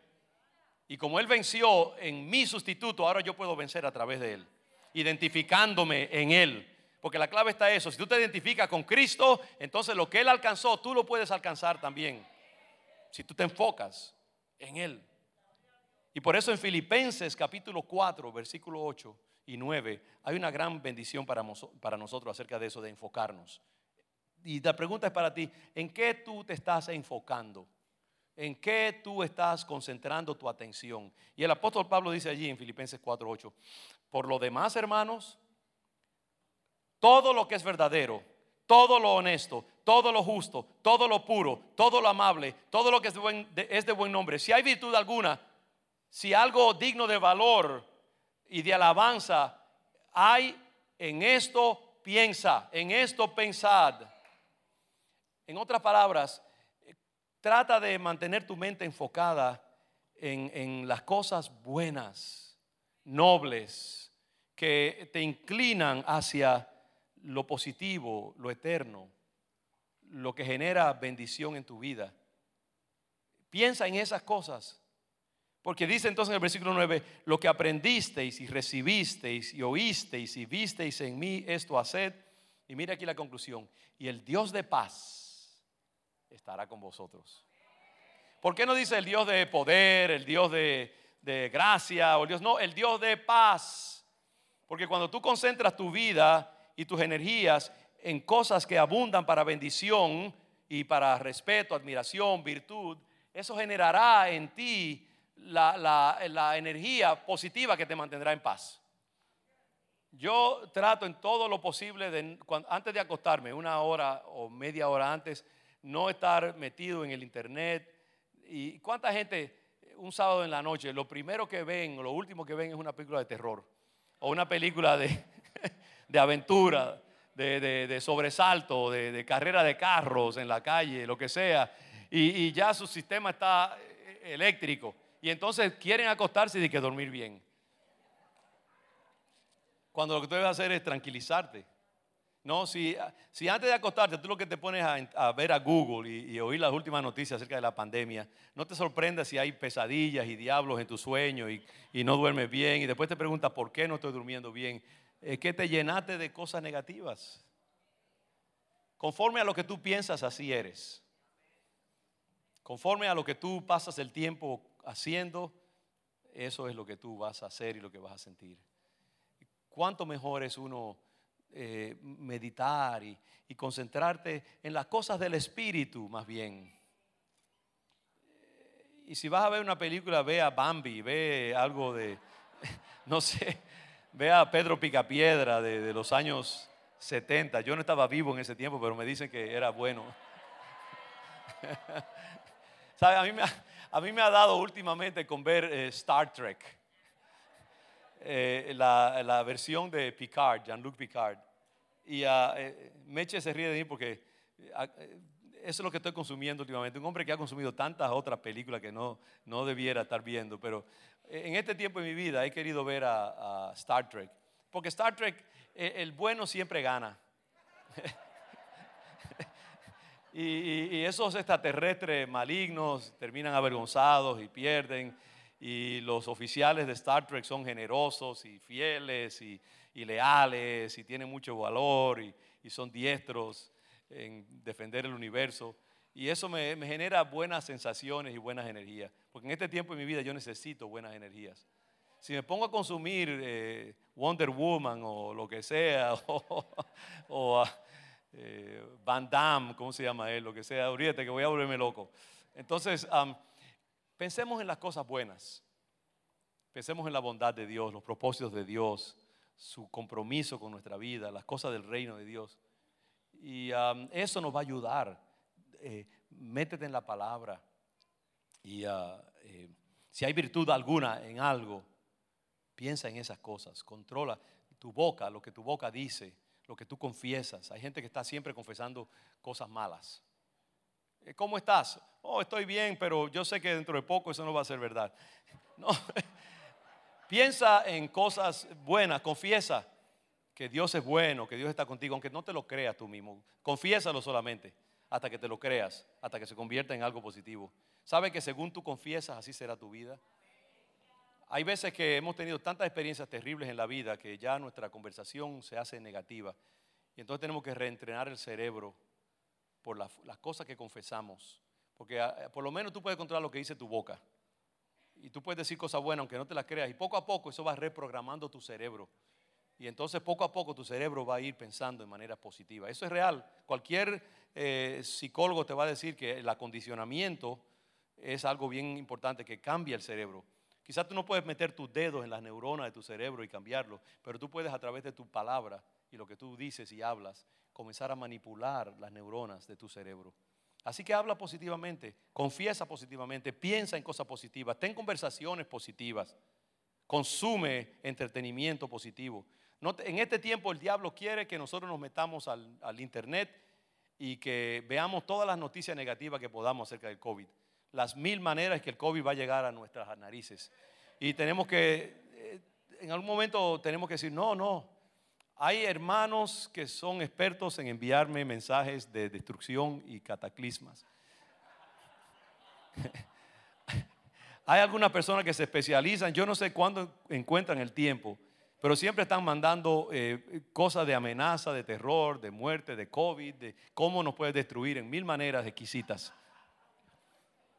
Y como Él venció en mi sustituto, ahora yo puedo vencer a través de Él, identificándome en Él. Porque la clave está eso. Si tú te identificas con Cristo, entonces lo que Él alcanzó, tú lo puedes alcanzar también si tú te enfocas en Él. Y por eso en Filipenses capítulo 4, versículo 8 y 9, hay una gran bendición para, para nosotros acerca de eso, de enfocarnos. Y la pregunta es para ti, ¿en qué tú te estás enfocando? ¿En qué tú estás concentrando tu atención? Y el apóstol Pablo dice allí en Filipenses 4, 8, por lo demás, hermanos, todo lo que es verdadero, todo lo honesto, todo lo justo, todo lo puro, todo lo amable, todo lo que es de, buen, nombre, si hay virtud alguna, si algo digno de valor y de alabanza hay, en esto piensa, en esto pensad. En otras palabras, trata de mantener tu mente enfocada en, en las cosas buenas, nobles, que te inclinan hacia lo positivo, lo eterno, lo que genera bendición en tu vida. Piensa en esas cosas. Porque dice entonces en el versículo 9, lo que aprendisteis y recibisteis y oísteis y visteis en mí, esto haced. Y mira aquí la conclusión. Y el Dios de paz estará con vosotros. ¿Por qué no dice el Dios de poder, el Dios de, de gracia o el Dios? No, el Dios de paz. Porque cuando tú concentras tu vida y tus energías en cosas que abundan para bendición y para respeto, admiración, virtud, eso generará en ti la, energía positiva que te mantendrá en paz. Yo trato en todo lo posible, de, antes de acostarme, una hora o media hora antes, no estar metido en el internet. ¿Y cuánta gente un sábado en la noche, lo primero que ven, o lo último que ven es una película de terror o una película de, (laughs) de aventura, de, sobresalto, de, carrera de carros en la calle, lo que sea, y, ya su sistema está eh, eléctrico. Y entonces quieren acostarse y que dormir bien. Cuando lo que tú debes hacer es tranquilizarte. No, si, si antes de acostarte tú lo que te pones a, ver a Google y, oír las últimas noticias acerca de la pandemia, no te sorprendas si hay pesadillas y diablos en tu sueño y, no duermes bien y después te preguntas por qué no estoy durmiendo bien. Es que te llenaste de cosas negativas. Conforme a lo que tú piensas, así eres. Conforme a lo que tú pasas el tiempo haciendo, eso es lo que tú vas a hacer y lo que vas a sentir. ¿Cuánto mejor es uno eh, meditar y, concentrarte en las cosas del espíritu más bien. Y si vas a ver una película, ve a Bambi, ve algo de, (laughs) no sé, ve a Pedro Picapiedra de, de los años 70. Yo no estaba vivo en ese tiempo, pero me dicen que era bueno. (laughs) A, mí me, a mí me ha dado últimamente con ver eh, Star Trek. Eh, la, versión de Picard, Jean-Luc Picard. Y uh, Meche se ríe de mí porque ah, eso es lo que estoy consumiendo últimamente. Un hombre que ha consumido tantas otras películas que no, no debiera estar viendo. Pero en este tiempo de mi vida he querido ver a, Star Trek. Porque Star Trek, el bueno siempre gana. (laughs) y, y, esos extraterrestres malignos terminan avergonzados y pierden y los oficiales de Star Trek son generosos y fieles y, leales y tienen mucho valor y, son diestros en defender el universo. Y eso me, genera buenas sensaciones y buenas energías. Porque en este tiempo de mi vida yo necesito buenas energías. Si me pongo a consumir eh, Wonder Woman o lo que sea, (laughs) o, eh, Van Damme, ¿cómo se llama él? Lo que sea, ahorita que voy a volverme loco. Entonces, Pensemos en las cosas buenas. Pensemos en la bondad de Dios, los propósitos de Dios, su compromiso con nuestra vida, las cosas del reino de Dios. Y eso nos va a ayudar. Eh, métete en la palabra. Y uh, eh, si hay virtud alguna en algo, piensa en esas cosas. Controla tu boca, lo que tu boca dice, lo que tú confiesas. Hay gente que está siempre confesando cosas malas. Eh, ¿Cómo estás? Oh, estoy bien, pero yo sé que dentro de poco eso no va a ser verdad. (laughs) Piensa en cosas buenas, confiesa que Dios es bueno, que Dios está contigo, aunque no te lo creas tú mismo. Confiésalo solamente hasta que te lo creas, hasta que se convierta en algo positivo. ¿Sabe que según tú confiesas, así será tu vida? Hay veces que hemos tenido tantas experiencias terribles en la vida que ya nuestra conversación se hace negativa. Y entonces tenemos que reentrenar el cerebro por las, cosas que confesamos. Porque ah, por lo menos tú puedes controlar lo que dice tu boca. Y tú puedes decir cosas buenas aunque no te las creas. Y poco a poco eso va reprogramando tu cerebro. Y entonces poco a poco tu cerebro va a ir pensando de manera positiva. Eso es real. Cualquier eh, psicólogo te va a decir que el acondicionamiento es algo bien importante que cambia el cerebro. Quizás tú no puedes meter tus dedos en las neuronas de tu cerebro y cambiarlo, pero tú puedes a través de tu palabra y lo que tú dices y hablas comenzar a manipular las neuronas de tu cerebro. Así que habla positivamente, confiesa positivamente, piensa en cosas positivas, ten conversaciones positivas, consume entretenimiento positivo. En este tiempo el diablo quiere que nosotros nos metamos al, al internet y que veamos todas las noticias negativas que podamos acerca del COVID. Las mil maneras que el COVID va a llegar a nuestras narices. Y tenemos que, eh, en algún momento tenemos que decir, no, no, hay hermanos que son expertos en enviarme mensajes de destrucción y cataclismas. (laughs) Hay algunas personas que se especializan, yo no sé cuándo encuentran el tiempo, pero siempre están mandando eh, cosas de amenaza, de terror, de muerte, de COVID, de cómo nos puede destruir en mil maneras exquisitas.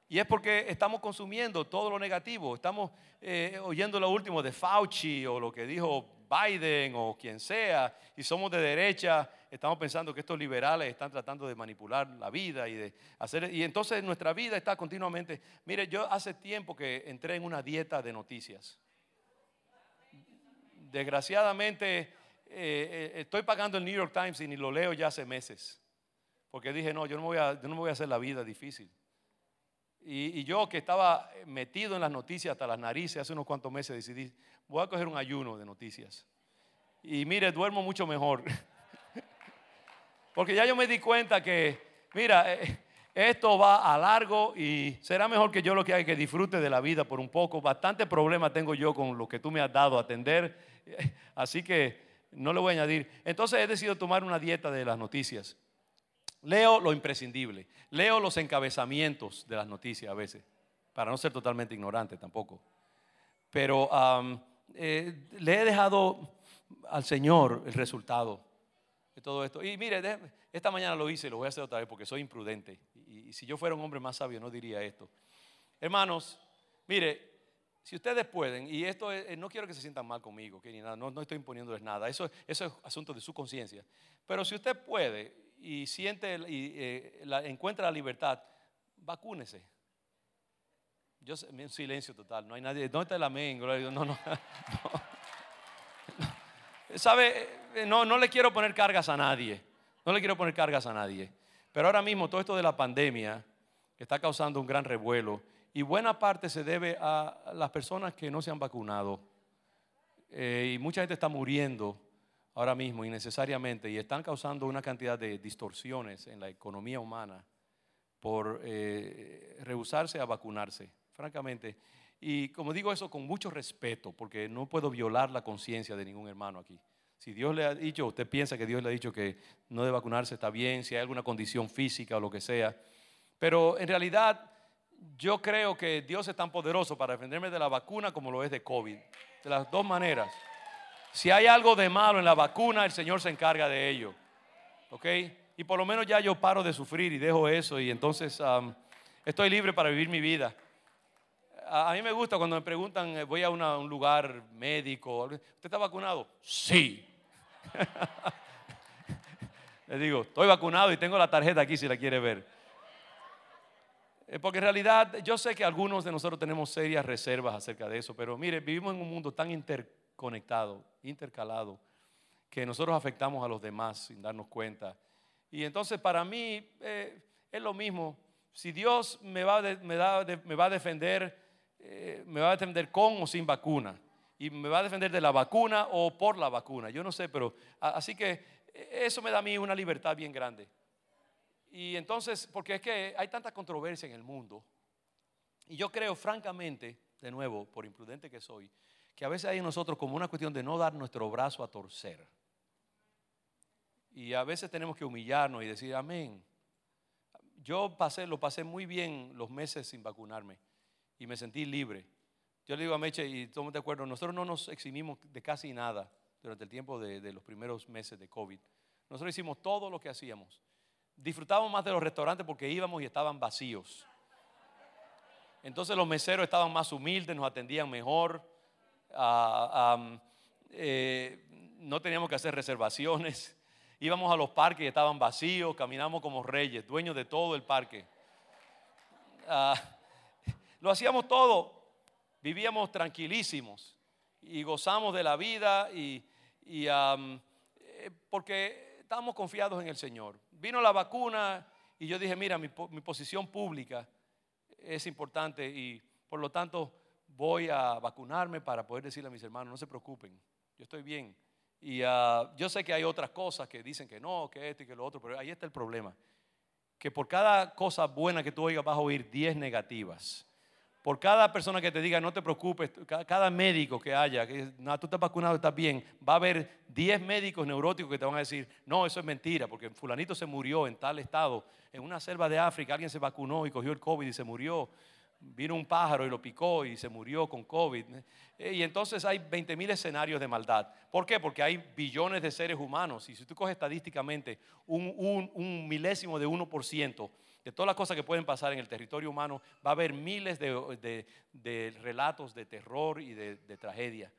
Y es porque estamos consumiendo todo lo negativo, estamos eh, oyendo lo último de Fauci o lo que dijo Biden o quien sea, y somos de derecha, estamos pensando que estos liberales están tratando de manipular la vida y de hacer, y entonces nuestra vida está continuamente, mire, yo hace tiempo que entré en una dieta de noticias. Desgraciadamente, eh, eh, estoy pagando el New York Times y ni lo leo ya hace meses. Porque dije, no, yo no, voy a, yo no me voy a hacer la vida difícil. Y, yo que estaba metido en las noticias hasta las narices hace unos cuantos meses decidí, voy a coger un ayuno de noticias. Y mire, duermo mucho mejor. (laughs) Porque ya yo me di cuenta que, mira, eh, esto va a largo y será mejor que yo lo que haga que disfrute de la vida por un poco. Bastante problema tengo yo con lo que tú me has dado a atender. (laughs) Así que no le voy a añadir. Entonces he decidido tomar una dieta de las noticias. Leo lo imprescindible. Leo los encabezamientos de las noticias a veces, para no ser totalmente ignorante tampoco. Pero eh, le he dejado al Señor el resultado de todo esto. Y mire, esta mañana lo hice y lo voy a hacer otra vez porque soy imprudente. Y, si yo fuera un hombre más sabio no diría esto. Hermanos, mire, si ustedes pueden, y esto no quiero que se sientan mal conmigo, que ni nada, no, estoy imponiéndoles nada, eso, eso es asunto de su conciencia. Pero si usted puede y siente y eh, encuentra la libertad, vacúnese. Yo un silencio total, no hay nadie. ¿Dónde está el amén? No, no. (laughs) no. ¿Sabe? Eh, no, no le quiero poner cargas a nadie. No le quiero poner cargas a nadie. Pero ahora mismo todo esto de la pandemia está causando un gran revuelo y buena parte se debe a las personas que no se han vacunado. Eh, y mucha gente está muriendo ahora mismo innecesariamente y están causando una cantidad de distorsiones en la economía humana por eh, rehusarse a vacunarse, francamente. Y como digo eso con mucho respeto, porque no puedo violar la conciencia de ningún hermano aquí. Si Dios le ha dicho, usted piensa que Dios le ha dicho que no debe vacunarse, está bien, si hay alguna condición física o lo que sea. Pero en realidad yo creo que Dios es tan poderoso para defenderme de la vacuna como lo es de COVID. De las dos maneras. Si hay algo de malo en la vacuna, el Señor se encarga de ello. ¿Ok? Y por lo menos ya yo paro de sufrir y dejo eso y entonces estoy libre para vivir mi vida. A, mí me gusta cuando me preguntan, eh, voy a un lugar médico, ¿usted está vacunado? Sí. (laughs) Le digo, estoy vacunado y tengo la tarjeta aquí si la quiere ver. Eh, porque en realidad yo sé que algunos de nosotros tenemos serias reservas acerca de eso, pero mire, vivimos en un mundo tan interconectado, intercalado, que nosotros afectamos a los demás sin darnos cuenta. Y entonces para mí eh, es lo mismo. Si Dios me va, me, va a defender, eh, me va a defender con o sin vacuna y me va a defender de la vacuna o por la vacuna. Yo no sé, pero así que eso me da a mí una libertad bien grande. Y entonces, porque es que hay tanta controversia en el mundo, y yo creo francamente, de nuevo, por imprudente que soy, que a veces hay en nosotros como una cuestión de no dar nuestro brazo a torcer. Y a veces tenemos que humillarnos y decir amén. Yo pasé, lo pasé muy bien los meses sin vacunarme y me sentí libre. Yo le digo a Meche, y estamos de acuerdo, nosotros no nos eximimos de casi nada durante el tiempo de, los primeros meses de COVID. Nosotros hicimos todo lo que hacíamos. Disfrutábamos más de los restaurantes porque íbamos y estaban vacíos. Entonces los meseros estaban más humildes, nos atendían mejor. Ah, eh, no teníamos que hacer reservaciones. (laughs) Íbamos a los parques y estaban vacíos, caminamos como reyes, dueños de todo el parque. Ah, (laughs) lo hacíamos todo vivíamos tranquilísimos y gozamos de la vida y, eh, porque estábamos confiados en el Señor. Vino la vacuna y yo dije, mira, mi, posición pública es importante y por lo tanto voy a vacunarme para poder decirle a mis hermanos, no se preocupen, yo estoy bien. Y ah, yo sé que hay otras cosas que dicen que no, que esto y que lo otro, pero ahí está el problema. Que por cada cosa buena que tú oigas vas a oír 10 negativas. Por cada persona que te diga, no te preocupes, cada médico que haya, que no, tú estás vacunado, estás bien, va a haber 10 médicos neuróticos que te van a decir, no, eso es mentira, porque fulanito se murió en tal estado, en una selva de África, alguien se vacunó y cogió el COVID y se murió. Vino un pájaro y lo picó y se murió con COVID. Eh, y entonces hay 20 mil escenarios de maldad. ¿Por qué? Porque hay billones de seres humanos. Y si tú coges estadísticamente un, un, milésimo de 1%, de todas las cosas que pueden pasar en el territorio humano, va a haber miles de, relatos de terror y de, tragedia.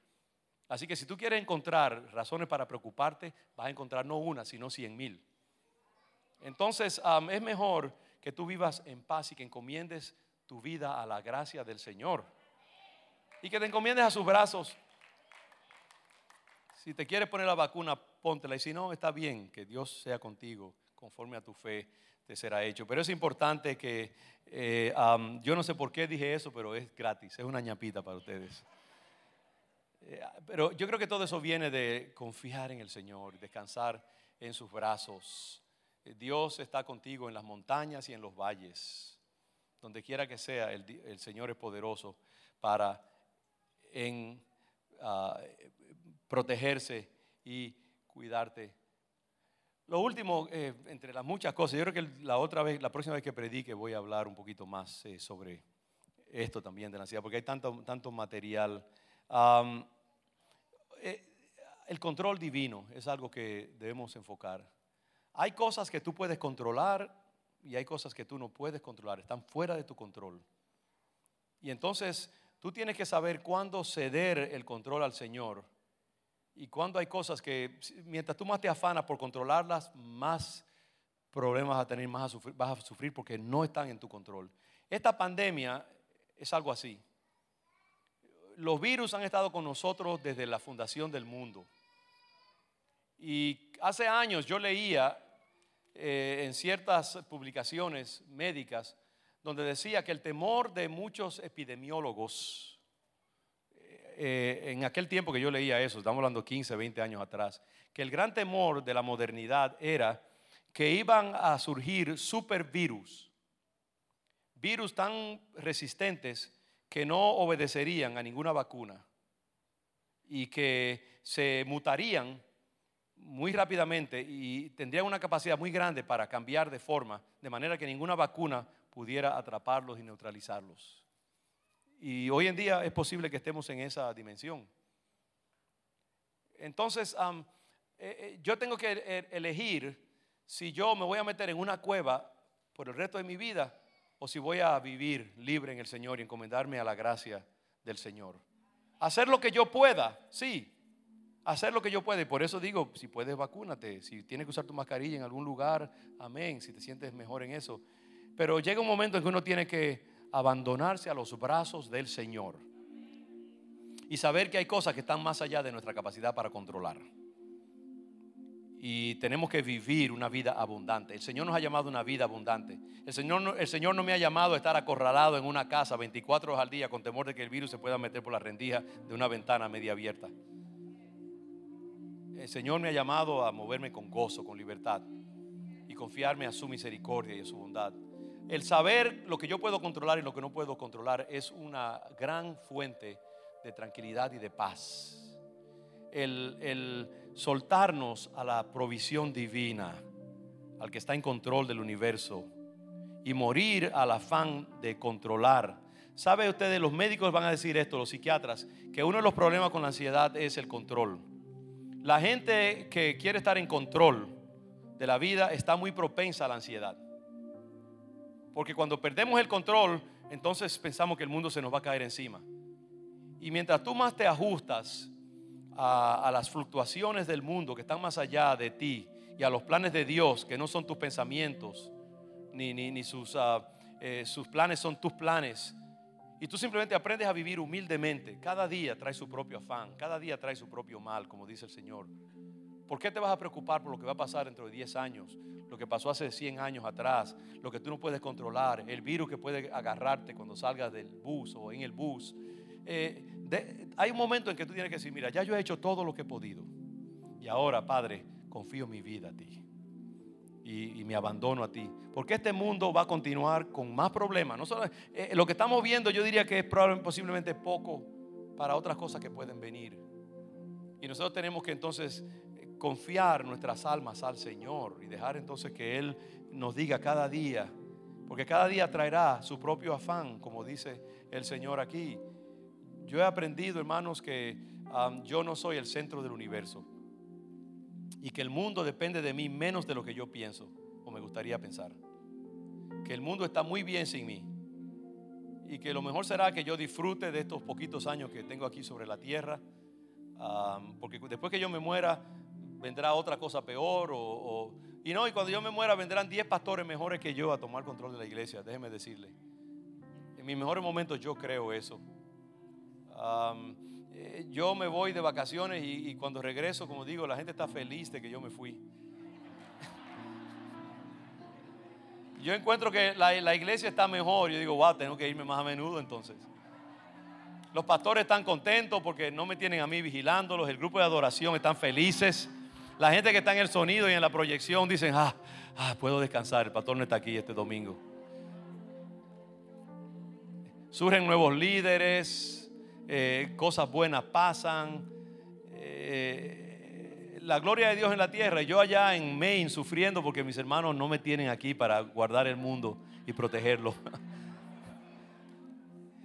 Así que si tú quieres encontrar razones para preocuparte, vas a encontrar no una, sino cien mil. Entonces es mejor que tú vivas en paz y que encomiendes tu vida a la gracia del Señor. Y que te encomiendes a sus brazos. Si te quieres poner la vacuna, póntela. Y si no, está bien, que Dios sea contigo, conforme a tu fe te será hecho. Pero es importante que, eh, yo no sé por qué dije eso, pero es gratis, es una ñapita para ustedes. Eh, pero yo creo que todo eso viene de confiar en el Señor, descansar en sus brazos. Eh, Dios está contigo en las montañas y en los valles. Donde quiera que sea, el, Señor es poderoso para en, ah, protegerse y cuidarte. Lo último, eh, entre las muchas cosas, yo creo que la otra vez, la próxima vez que predique voy a hablar un poquito más sobre esto también de la ansiedad, porque hay tanto, tanto material eh, el control divino es algo que debemos enfocar. Hay cosas que tú puedes controlar y hay cosas que tú no puedes controlar, están fuera de tu control. Y entonces tú tienes que saber cuándo ceder el control al Señor y cuándo hay cosas que mientras tú más te afanas por controlarlas, más problemas vas a tener, más a sufrir, vas a sufrir porque no están en tu control. Esta pandemia es algo así los virus han estado con nosotros desde la fundación del mundo. Y hace años yo leía eh, en ciertas publicaciones médicas donde decía que el temor de muchos epidemiólogos, eh, en aquel tiempo que yo leía eso, estamos hablando 15, 20 años atrás, que el gran temor de la modernidad era que iban a surgir supervirus, virus tan resistentes que no obedecerían a ninguna vacuna y que se mutarían muy rápidamente y tendrían una capacidad muy grande para cambiar de forma, de manera que ninguna vacuna pudiera atraparlos y neutralizarlos. Y hoy en día es posible que estemos en esa dimensión. Entonces, eh, eh, yo tengo que e-, elegir si yo me voy a meter en una cueva por el resto de mi vida o si voy a vivir libre en el Señor y encomendarme a la gracia del Señor. Hacer lo que yo pueda, sí, hacer lo que yo pueda. Y por eso digo, si puedes, vacúnate. Si tienes que usar tu mascarilla en algún lugar, amén, si te sientes mejor en eso. Pero llega un momento en que uno tiene que abandonarse a los brazos del Señor y saber que hay cosas que están más allá de nuestra capacidad para controlar y tenemos que vivir una vida abundante. El Señor nos ha llamado una vida abundante. El Señor, el Señor no me ha llamado a estar acorralado en una casa 24 horas al día con temor de que el virus se pueda meter por la rendija de una ventana media abierta. El Señor me ha llamado a moverme con gozo, con libertad y confiarme a su misericordia y a su bondad. El saber lo que yo puedo controlar y lo que no puedo controlar es una gran fuente de tranquilidad y de paz. El, el soltarnos a la provisión divina, al que está en control del universo, y morir al afán de controlar. ¿Sabe ustedes, los médicos van a decir esto, los psiquiatras, que uno de los problemas con la ansiedad es el control. La gente que quiere estar en control de la vida está muy propensa a la ansiedad. Porque cuando perdemos el control, entonces pensamos que el mundo se nos va a caer encima. Y mientras tú más te ajustas a, las fluctuaciones del mundo que están más allá de ti y a los planes de Dios que no son tus pensamientos, ni, ni, sus, ah, eh, sus planes son tus planes. Y tú simplemente aprendes a vivir humildemente. Cada día trae su propio afán, cada día trae su propio mal, como dice el Señor. ¿Por qué te vas a preocupar por lo que va a pasar dentro de 10 años? Lo que pasó hace 100 años atrás, lo que tú no puedes controlar, el virus que puede agarrarte cuando salgas del bus o en el bus. Eh, hay un momento en que tú tienes que decir, mira, ya yo he hecho todo lo que he podido. Y ahora, Padre, confío mi vida a ti. Y, me abandono a ti. Porque este mundo va a continuar con más problemas. No solo, eh, lo que estamos viendo yo diría que es probablemente, posiblemente poco para otras cosas que pueden venir. Y nosotros tenemos que entonces confiar nuestras almas al Señor y dejar entonces que Él nos diga cada día. Porque cada día traerá su propio afán, como dice el Señor aquí. Yo he aprendido, hermanos, que yo no soy el centro del universo y que el mundo depende de mí menos de lo que yo pienso o me gustaría pensar. Que el mundo está muy bien sin mí y que lo mejor será que yo disfrute de estos poquitos años que tengo aquí sobre la tierra, porque después que yo me muera vendrá otra cosa peor o, y no, y cuando yo me muera vendrán 10 pastores mejores que yo a tomar control de la iglesia, déjeme decirle. En mis mejores momentos yo creo eso Eh, yo me voy de vacaciones y, cuando regreso, como digo, la gente está feliz de que yo me fui. (laughs) Yo encuentro que la, iglesia está mejor. Yo digo, wow, tengo que irme más a menudo entonces. Los pastores están contentos porque no me tienen a mí vigilándolos. El grupo de adoración están felices. La gente que está en el sonido y en la proyección dicen, ah, ah puedo descansar. El pastor no está aquí este domingo. Surgen nuevos líderes, eh, cosas buenas pasan. Eh, la gloria de Dios en la tierra. Yo allá en Maine sufriendo porque mis hermanos no me tienen aquí para guardar el mundo y protegerlo. (laughs)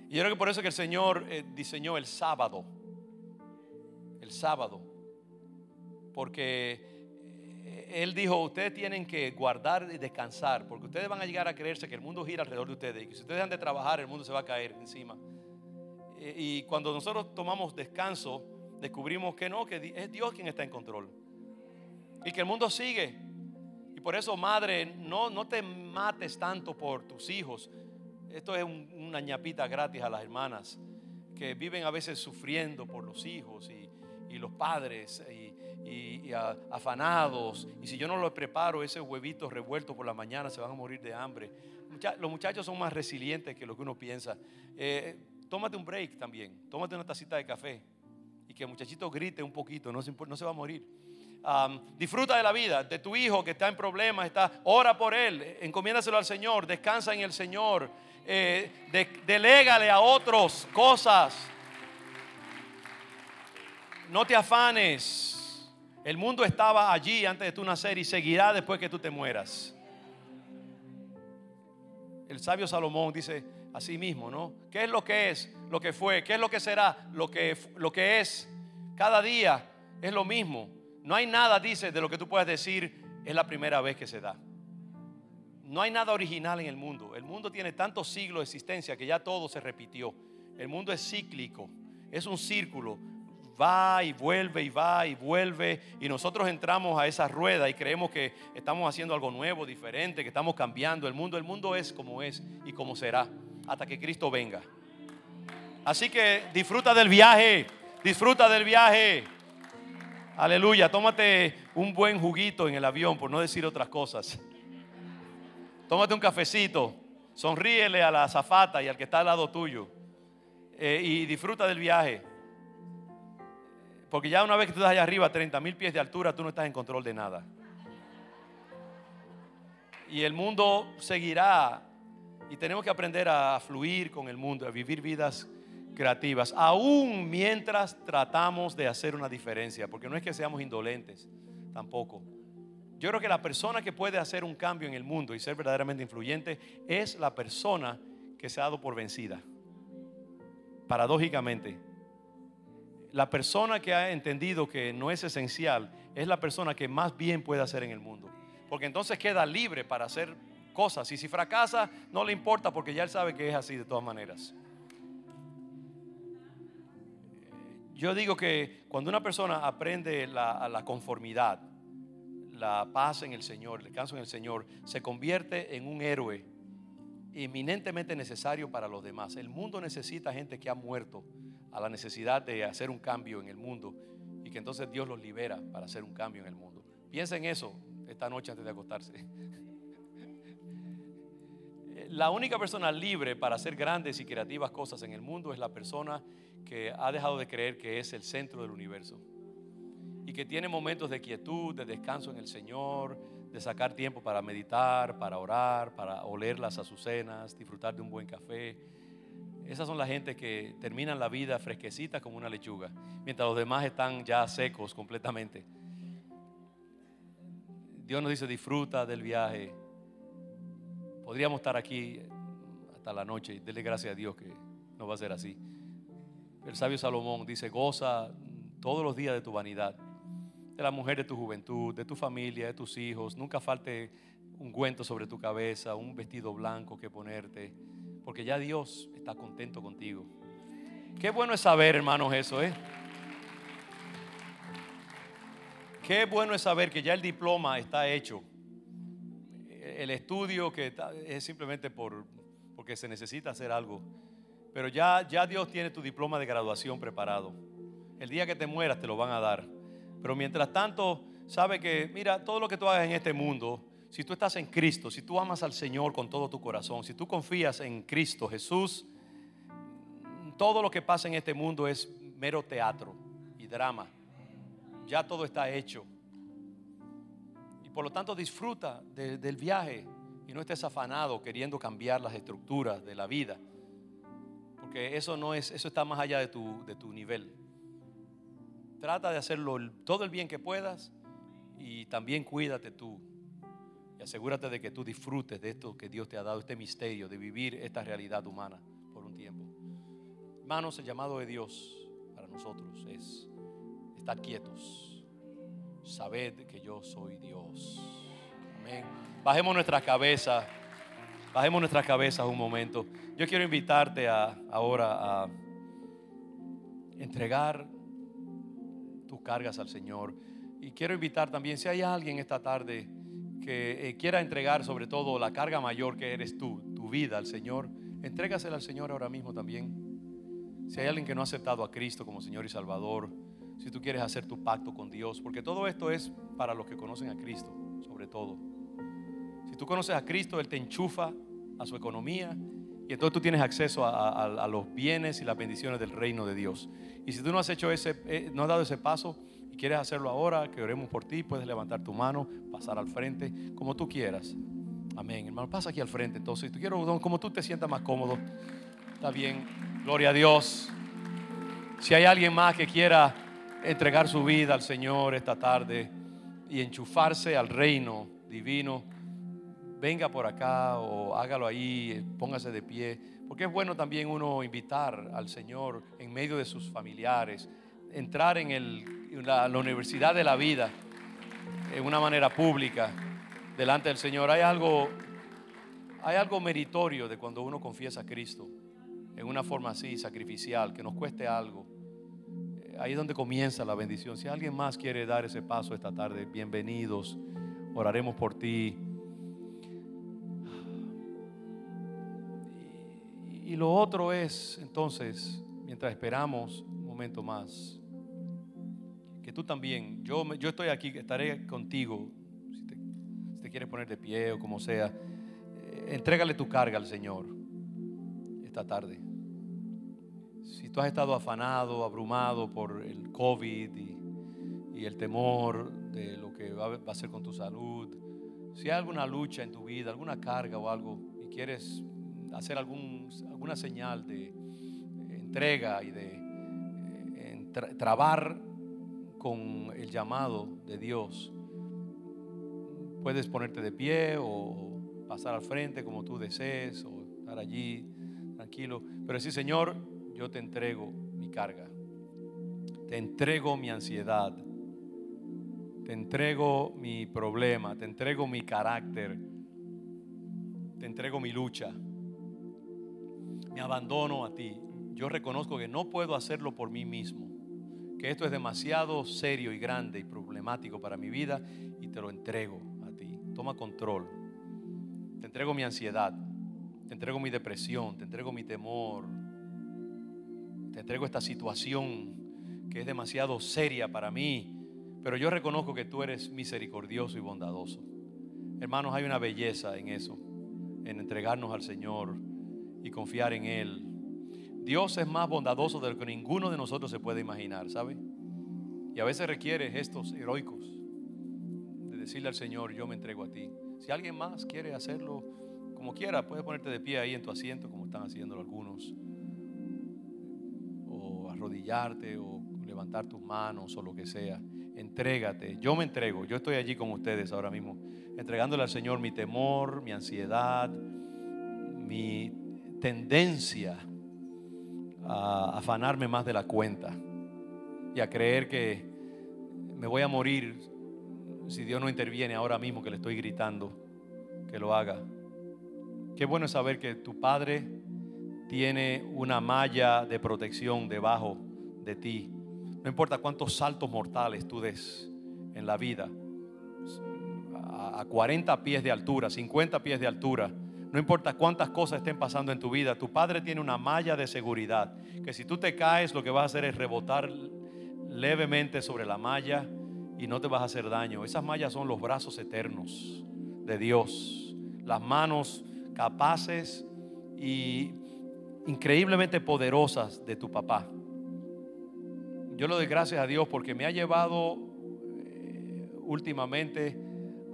Y yo creo que por eso que el Señor eh, diseñó el sábado. El sábado. Porque eh, Él dijo, ustedes tienen que guardar y descansar, porque ustedes van a llegar a creerse que el mundo gira alrededor de ustedes y que si ustedes han de trabajar, el mundo se va a caer encima. Eh, y cuando nosotros tomamos descanso, descubrimos que no, que es Dios quien está en control. Y que el mundo sigue. Y por eso, madre, no, no te mates tanto por tus hijos, esto es una ñapita gratis a las hermanas que viven a veces sufriendo por los hijos y, los padres y, afanados. Y si yo no los preparo, ese huevito revuelto por la mañana se van a morir de hambre. los muchachos son más resilientes que lo que uno piensa. Eh, tómate un break también, tómate una tacita de café y que el muchachito grite un poquito, no se, no se va a morir. disfruta de la vida, de tu hijo que está en problemas, está, ora por él, encomiéndaselo al Señor, descansa en el Señor, eh, delégale a otros cosas. No te afanes. El mundo estaba allí antes de tu nacer y seguirá después que tú te mueras. El sabio Salomón dice así mismo, ¿no? ¿Qué es lo que es? Lo que fue. ¿Qué es lo que será? Lo que, lo que es. Cada día es lo mismo. No hay nada, dice, de lo que tú puedas decir es la primera vez que se da. No hay nada original en el mundo. El mundo tiene tantos siglos de existencia que ya todo se repitió. El mundo es cíclico, es un círculo. Va y vuelve y va y vuelve. Y nosotros entramos a esa rueda y creemos que estamos haciendo algo nuevo, diferente, que estamos cambiando. El mundo, el mundo es como es y como será hasta que Cristo venga. Así que disfruta del viaje, disfruta del viaje. Aleluya, tómate un buen juguito en el avión, por no decir otras cosas. Tómate un cafecito, sonríele a la azafata y al que está al lado tuyo eh, y disfruta del viaje. Porque ya una vez que tú estás allá arriba, 30 mil pies de altura, tú no estás en control de nada. Y el mundo seguirá y tenemos que aprender a fluir con el mundo, a vivir vidas creativas, aún mientras tratamos de hacer una diferencia, porque no es que seamos indolentes, tampoco. Yo creo que la persona que puede hacer un cambio en el mundo y ser verdaderamente influyente es la persona que se ha dado por vencida. Paradójicamente, la persona que ha entendido que no es esencial es la persona que más bien puede hacer en el mundo. Porque entonces queda libre para hacer cosas. Y si fracasa, no le importa porque ya él sabe que es así de todas maneras. Yo digo que cuando una persona aprende la, la conformidad, la paz en el Señor, el descanso en el Señor, se convierte en un héroe eminentemente necesario para los demás. El mundo necesita gente que ha muerto a la necesidad de hacer un cambio en el mundo y que entonces Dios los libera para hacer un cambio en el mundo. Piensa en eso esta noche antes de acostarse. (laughs) La única persona libre para hacer grandes y creativas cosas en el mundo es la persona que ha dejado de creer que es el centro del universo y que tiene momentos de quietud, de descanso en el Señor, de sacar tiempo para meditar, para orar, para oler las azucenas, disfrutar de un buen café. Esas son la gente que terminan la vida fresquecita como una lechuga, mientras los demás están ya secos completamente. Dios nos dice, disfruta del viaje. Podríamos estar aquí hasta la noche y dele gracias a Dios que no va a ser así. El sabio Salomón dice, goza todos los días de tu vanidad de la mujer de tu juventud, de tu familia, de tus hijos. Nunca falte un cuento sobre tu cabeza, un vestido blanco que ponerte, porque ya Dios está contento contigo. Qué bueno es saber, hermanos, eso, ¿eh? Qué bueno es saber que ya el diploma está hecho. El estudio que es simplemente por, porque se necesita hacer algo. Pero ya, ya Dios tiene tu diploma de graduación preparado. El día que te mueras te lo van a dar. Pero mientras tanto, sabe que, mira, todo lo que tú hagas en este mundo, si tú estás en Cristo, si tú amas al Señor con todo tu corazón, si tú confías en Cristo Jesús, todo lo que pasa en este mundo es mero teatro y drama. Ya todo está hecho. Y por lo tanto disfruta del viaje y no estés afanado queriendo cambiar las estructuras de la vida. Porque eso no es, eso está más allá de tu, de tu nivel. Trata de hacerlo todo el bien que puedas y también cuídate tú. Asegúrate de que tú disfrutes de esto que Dios te ha dado, este misterio de vivir esta realidad humana por un tiempo. Hermanos, el llamado de Dios para nosotros es estar quietos. Sabed que yo soy Dios. Amén. Bajemos nuestras cabezas. Bajemos nuestras cabezas un momento. Yo quiero invitarte a, ahora a entregar tus cargas al Señor. Y quiero invitar también, si hay alguien esta tarde que eh, quiera entregar sobre todo la carga mayor que eres tú, tu vida al Señor, entrégasela al Señor ahora mismo también. Si hay alguien que no ha aceptado a Cristo como Señor y Salvador, si tú quieres hacer tu pacto con Dios, porque todo esto es para los que conocen a Cristo, sobre todo. Si tú conoces a Cristo, Él te enchufa a su economía y entonces tú tienes acceso a, los bienes y las bendiciones del reino de Dios. Y si tú no has hecho ese, eh, no has dado ese paso y quieres hacerlo ahora, que oremos por ti, puedes levantar tu mano, pasar al frente, como tú quieras. Amén, hermano. Pasa aquí al frente. Entonces, si tú quieres, como tú te sientas más cómodo, está bien. Gloria a Dios. Si hay alguien más que quiera entregar su vida al Señor esta tarde y enchufarse al reino divino venga por acá o hágalo ahí, póngase de pie, porque es bueno también uno invitar al Señor en medio de sus familiares, entrar en, la, universidad de la vida en una manera pública delante del Señor. Hay algo, hay algo meritorio de cuando uno confiesa a Cristo en una forma así, sacrificial, que nos cueste algo. Eh, ahí es donde comienza la bendición. Si alguien más quiere dar ese paso esta tarde, bienvenidos. Oraremos por ti. Y lo otro es, entonces, mientras esperamos un momento más, tú también, yo, yo estoy aquí, estaré contigo, si te, quieres poner de pie o como sea, eh, entrégale tu carga al Señor esta tarde. Si tú has estado afanado, abrumado por el COVID y, el temor de lo que va, a hacer con tu salud, si hay alguna lucha en tu vida, alguna carga o algo y quieres hacer alguna señal de entrega y de eh, trabar con el llamado de Dios, puedes ponerte de pie o pasar al frente como tú desees o estar allí tranquilo. Pero sí, Señor, yo te entrego mi carga, te entrego mi ansiedad, te entrego mi problema, te entrego mi carácter, te entrego mi lucha. Me abandono a ti. Yo reconozco que no puedo hacerlo por mí mismo, que esto es demasiado serio y grande y problemático para mi vida y te lo entrego a ti. Toma control. Te entrego mi ansiedad, te entrego mi depresión, te entrego mi temor, te entrego esta situación que es demasiado seria para mí, pero yo reconozco que tú eres misericordioso y bondadoso. Hermanos, hay una belleza en eso, en entregarnos al Señor y confiar en Él. Dios es más bondadoso de lo que ninguno de nosotros se puede imaginar, ¿sabe? Y a veces requiere gestos heroicos de decirle al Señor, yo me entrego a ti. Si alguien más quiere hacerlo como quiera, puedes ponerte de pie ahí en tu asiento, como están haciendo algunos. O arrodillarte o levantar tus manos o lo que sea. Entrégate. Yo me entrego. Yo estoy allí con ustedes ahora mismo, entregándole al Señor mi temor, mi ansiedad, mi tendencia a afanarme más de la cuenta y a creer que me voy a morir si Dios no interviene ahora mismo que le estoy gritando que lo haga. Qué bueno saber que tu Padre tiene una malla de protección debajo de ti. No importa cuántos saltos mortales tú des en la vida, a 40 pies de altura, 50 pies de altura, no importa cuántas cosas estén pasando en tu vida, tu Padre tiene una malla de seguridad. Que si tú te caes, lo que vas a hacer es rebotar levemente sobre la malla y no te vas a hacer daño. Esas mallas son los brazos eternos de Dios, las manos capaces y increíblemente poderosas de tu papá. Yo le doy gracias a Dios porque me ha llevado eh, últimamente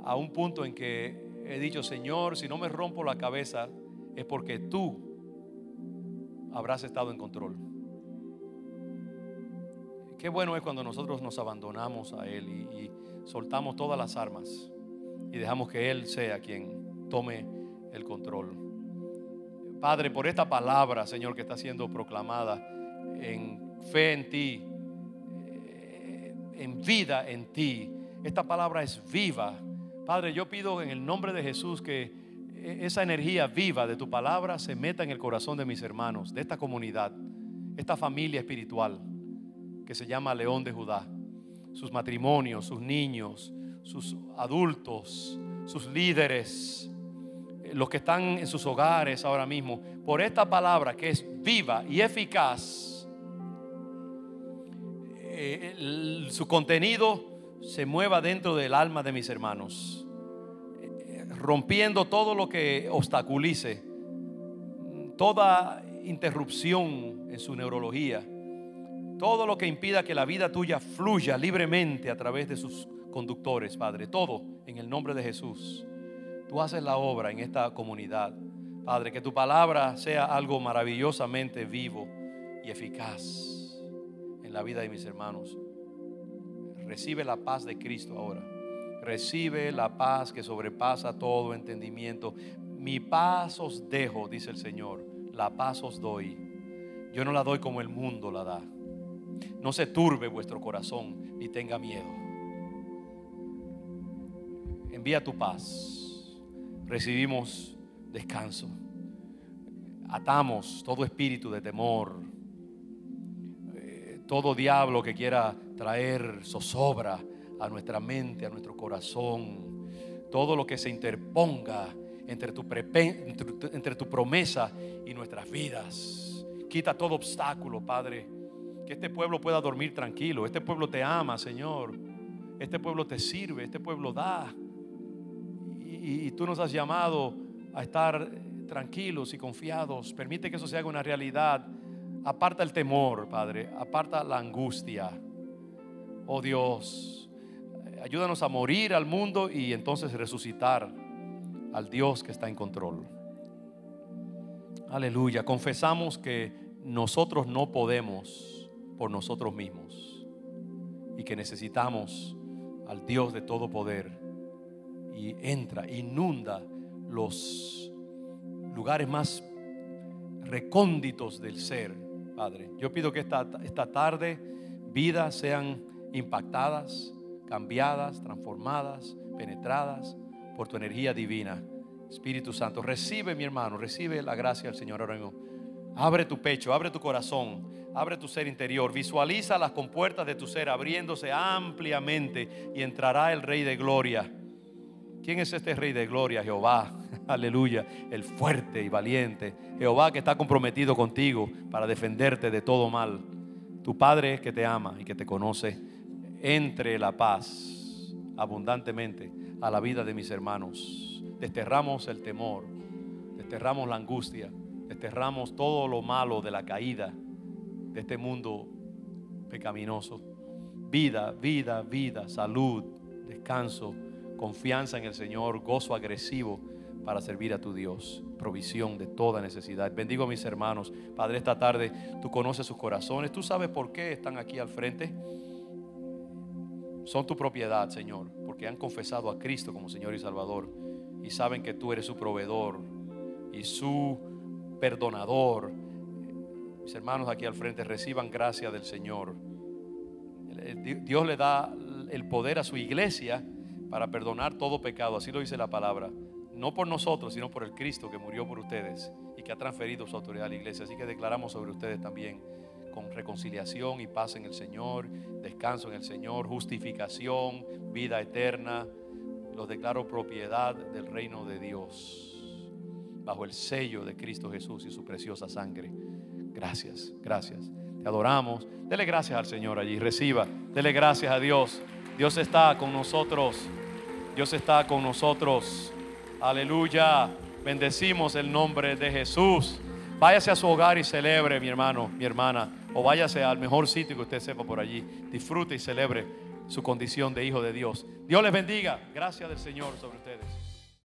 a un punto en que he dicho, Señor, si no me rompo la cabeza es porque tú habrás estado en control. Qué bueno es cuando nosotros nos abandonamos a Él y, soltamos todas las armas y dejamos que Él sea quien tome el control. Padre, por esta palabra, Señor, que está siendo proclamada en fe en ti, eh, en vida en ti, esta palabra es viva. Padre, yo pido en el nombre de Jesús que esa energía viva de tu palabra se meta en el corazón de mis hermanos, de esta comunidad, esta familia espiritual que se llama León de Judá. Sus matrimonios, sus niños, sus adultos, sus líderes, eh, los que están en sus hogares ahora mismo, por esta palabra que es viva y eficaz, eh, su contenido se mueva dentro del alma de mis hermanos, rompiendo todo lo que obstaculice, toda interrupción en su neurología todo lo que impida que la vida tuya fluya libremente a través de sus conductores, Padre. Todo en el nombre de Jesús. Tú haces la obra en esta comunidad. Padre, que tu palabra sea algo maravillosamente vivo y eficaz en la vida de mis hermanos. Recibe la paz de Cristo ahora. Recibe la paz que sobrepasa todo entendimiento. Mi paz os dejo, dice el Señor. La paz os doy. Yo no la doy como el mundo la da. No se turbe vuestro corazón ni tenga miedo. Envía tu paz. Recibimos descanso. Atamos todo espíritu de temor. Eh, todo diablo que quiera traer zozobra a nuestra mente, a nuestro corazón. Todo lo que se interponga entre tu, promesa y nuestras vidas. Quita todo obstáculo, Padre que este pueblo pueda dormir tranquilo. Este pueblo te ama, Señor. Este pueblo te sirve, este pueblo da. Y, tú nos has llamado a estar tranquilos y confiados. Permite que eso se haga una realidad. Aparta el temor, Padre. Aparta la angustia. Oh Dios, ayúdanos a morir al mundo y entonces resucitar al Dios que está en control. Aleluya. Confesamos que nosotros no podemos por nosotros mismos y que necesitamos al Dios de todo poder y entra, inunda los lugares más recónditos del ser, Padre. Yo pido que esta, esta tarde vidas sean impactadas, cambiadas, transformadas, penetradas por tu energía divina. Espíritu Santo, recibe mi hermano, recibe la gracia del Señor ahora. Abre tu pecho, abre tu corazón Abre tu ser interior, visualiza las compuertas de tu ser abriéndose ampliamente y entrará el Rey de Gloria. ¿Quién es este Rey de Gloria? Jehová, (laughs) aleluya, el fuerte y valiente. Jehová que está comprometido contigo para defenderte de todo mal. Tu Padre que te ama y que te conoce, entre la paz abundantemente a la vida de mis hermanos. Desterramos el temor, desterramos la angustia, desterramos todo lo malo de la caída de este mundo pecaminoso. Vida, vida, vida, salud, descanso, confianza en el Señor, gozo agresivo para servir a tu Dios, provisión de toda necesidad. Bendigo a mis hermanos. Padre, esta tarde tú conoces sus corazones, tú sabes por qué están aquí al frente. Son tu propiedad, Señor, porque han confesado a Cristo como Señor y Salvador y saben que tú eres su proveedor y su perdonador mis hermanos aquí al frente, reciban gracia del Señor. Dios le da el poder a su iglesia para perdonar todo pecado, así lo dice la palabra. No por nosotros, sino por el Cristo que murió por ustedes y que ha transferido su autoridad a la iglesia. Así que declaramos sobre ustedes también con reconciliación y paz en el Señor, descanso en el Señor, justificación, vida eterna. Los declaro propiedad del reino de Dios, bajo el sello de Cristo Jesús y su preciosa sangre. Gracias, gracias. te adoramos. Dele gracias al Señor allí, reciba. Dele gracias a Dios. Dios está con nosotros. Dios está con nosotros. Aleluya. Bendecimos el nombre de Jesús. Váyase a su hogar y celebre, mi hermano, mi hermana. O váyase al mejor sitio que usted sepa por allí. Disfrute y celebre su condición de hijo de Dios. Dios les bendiga. Gracias del Señor sobre ustedes.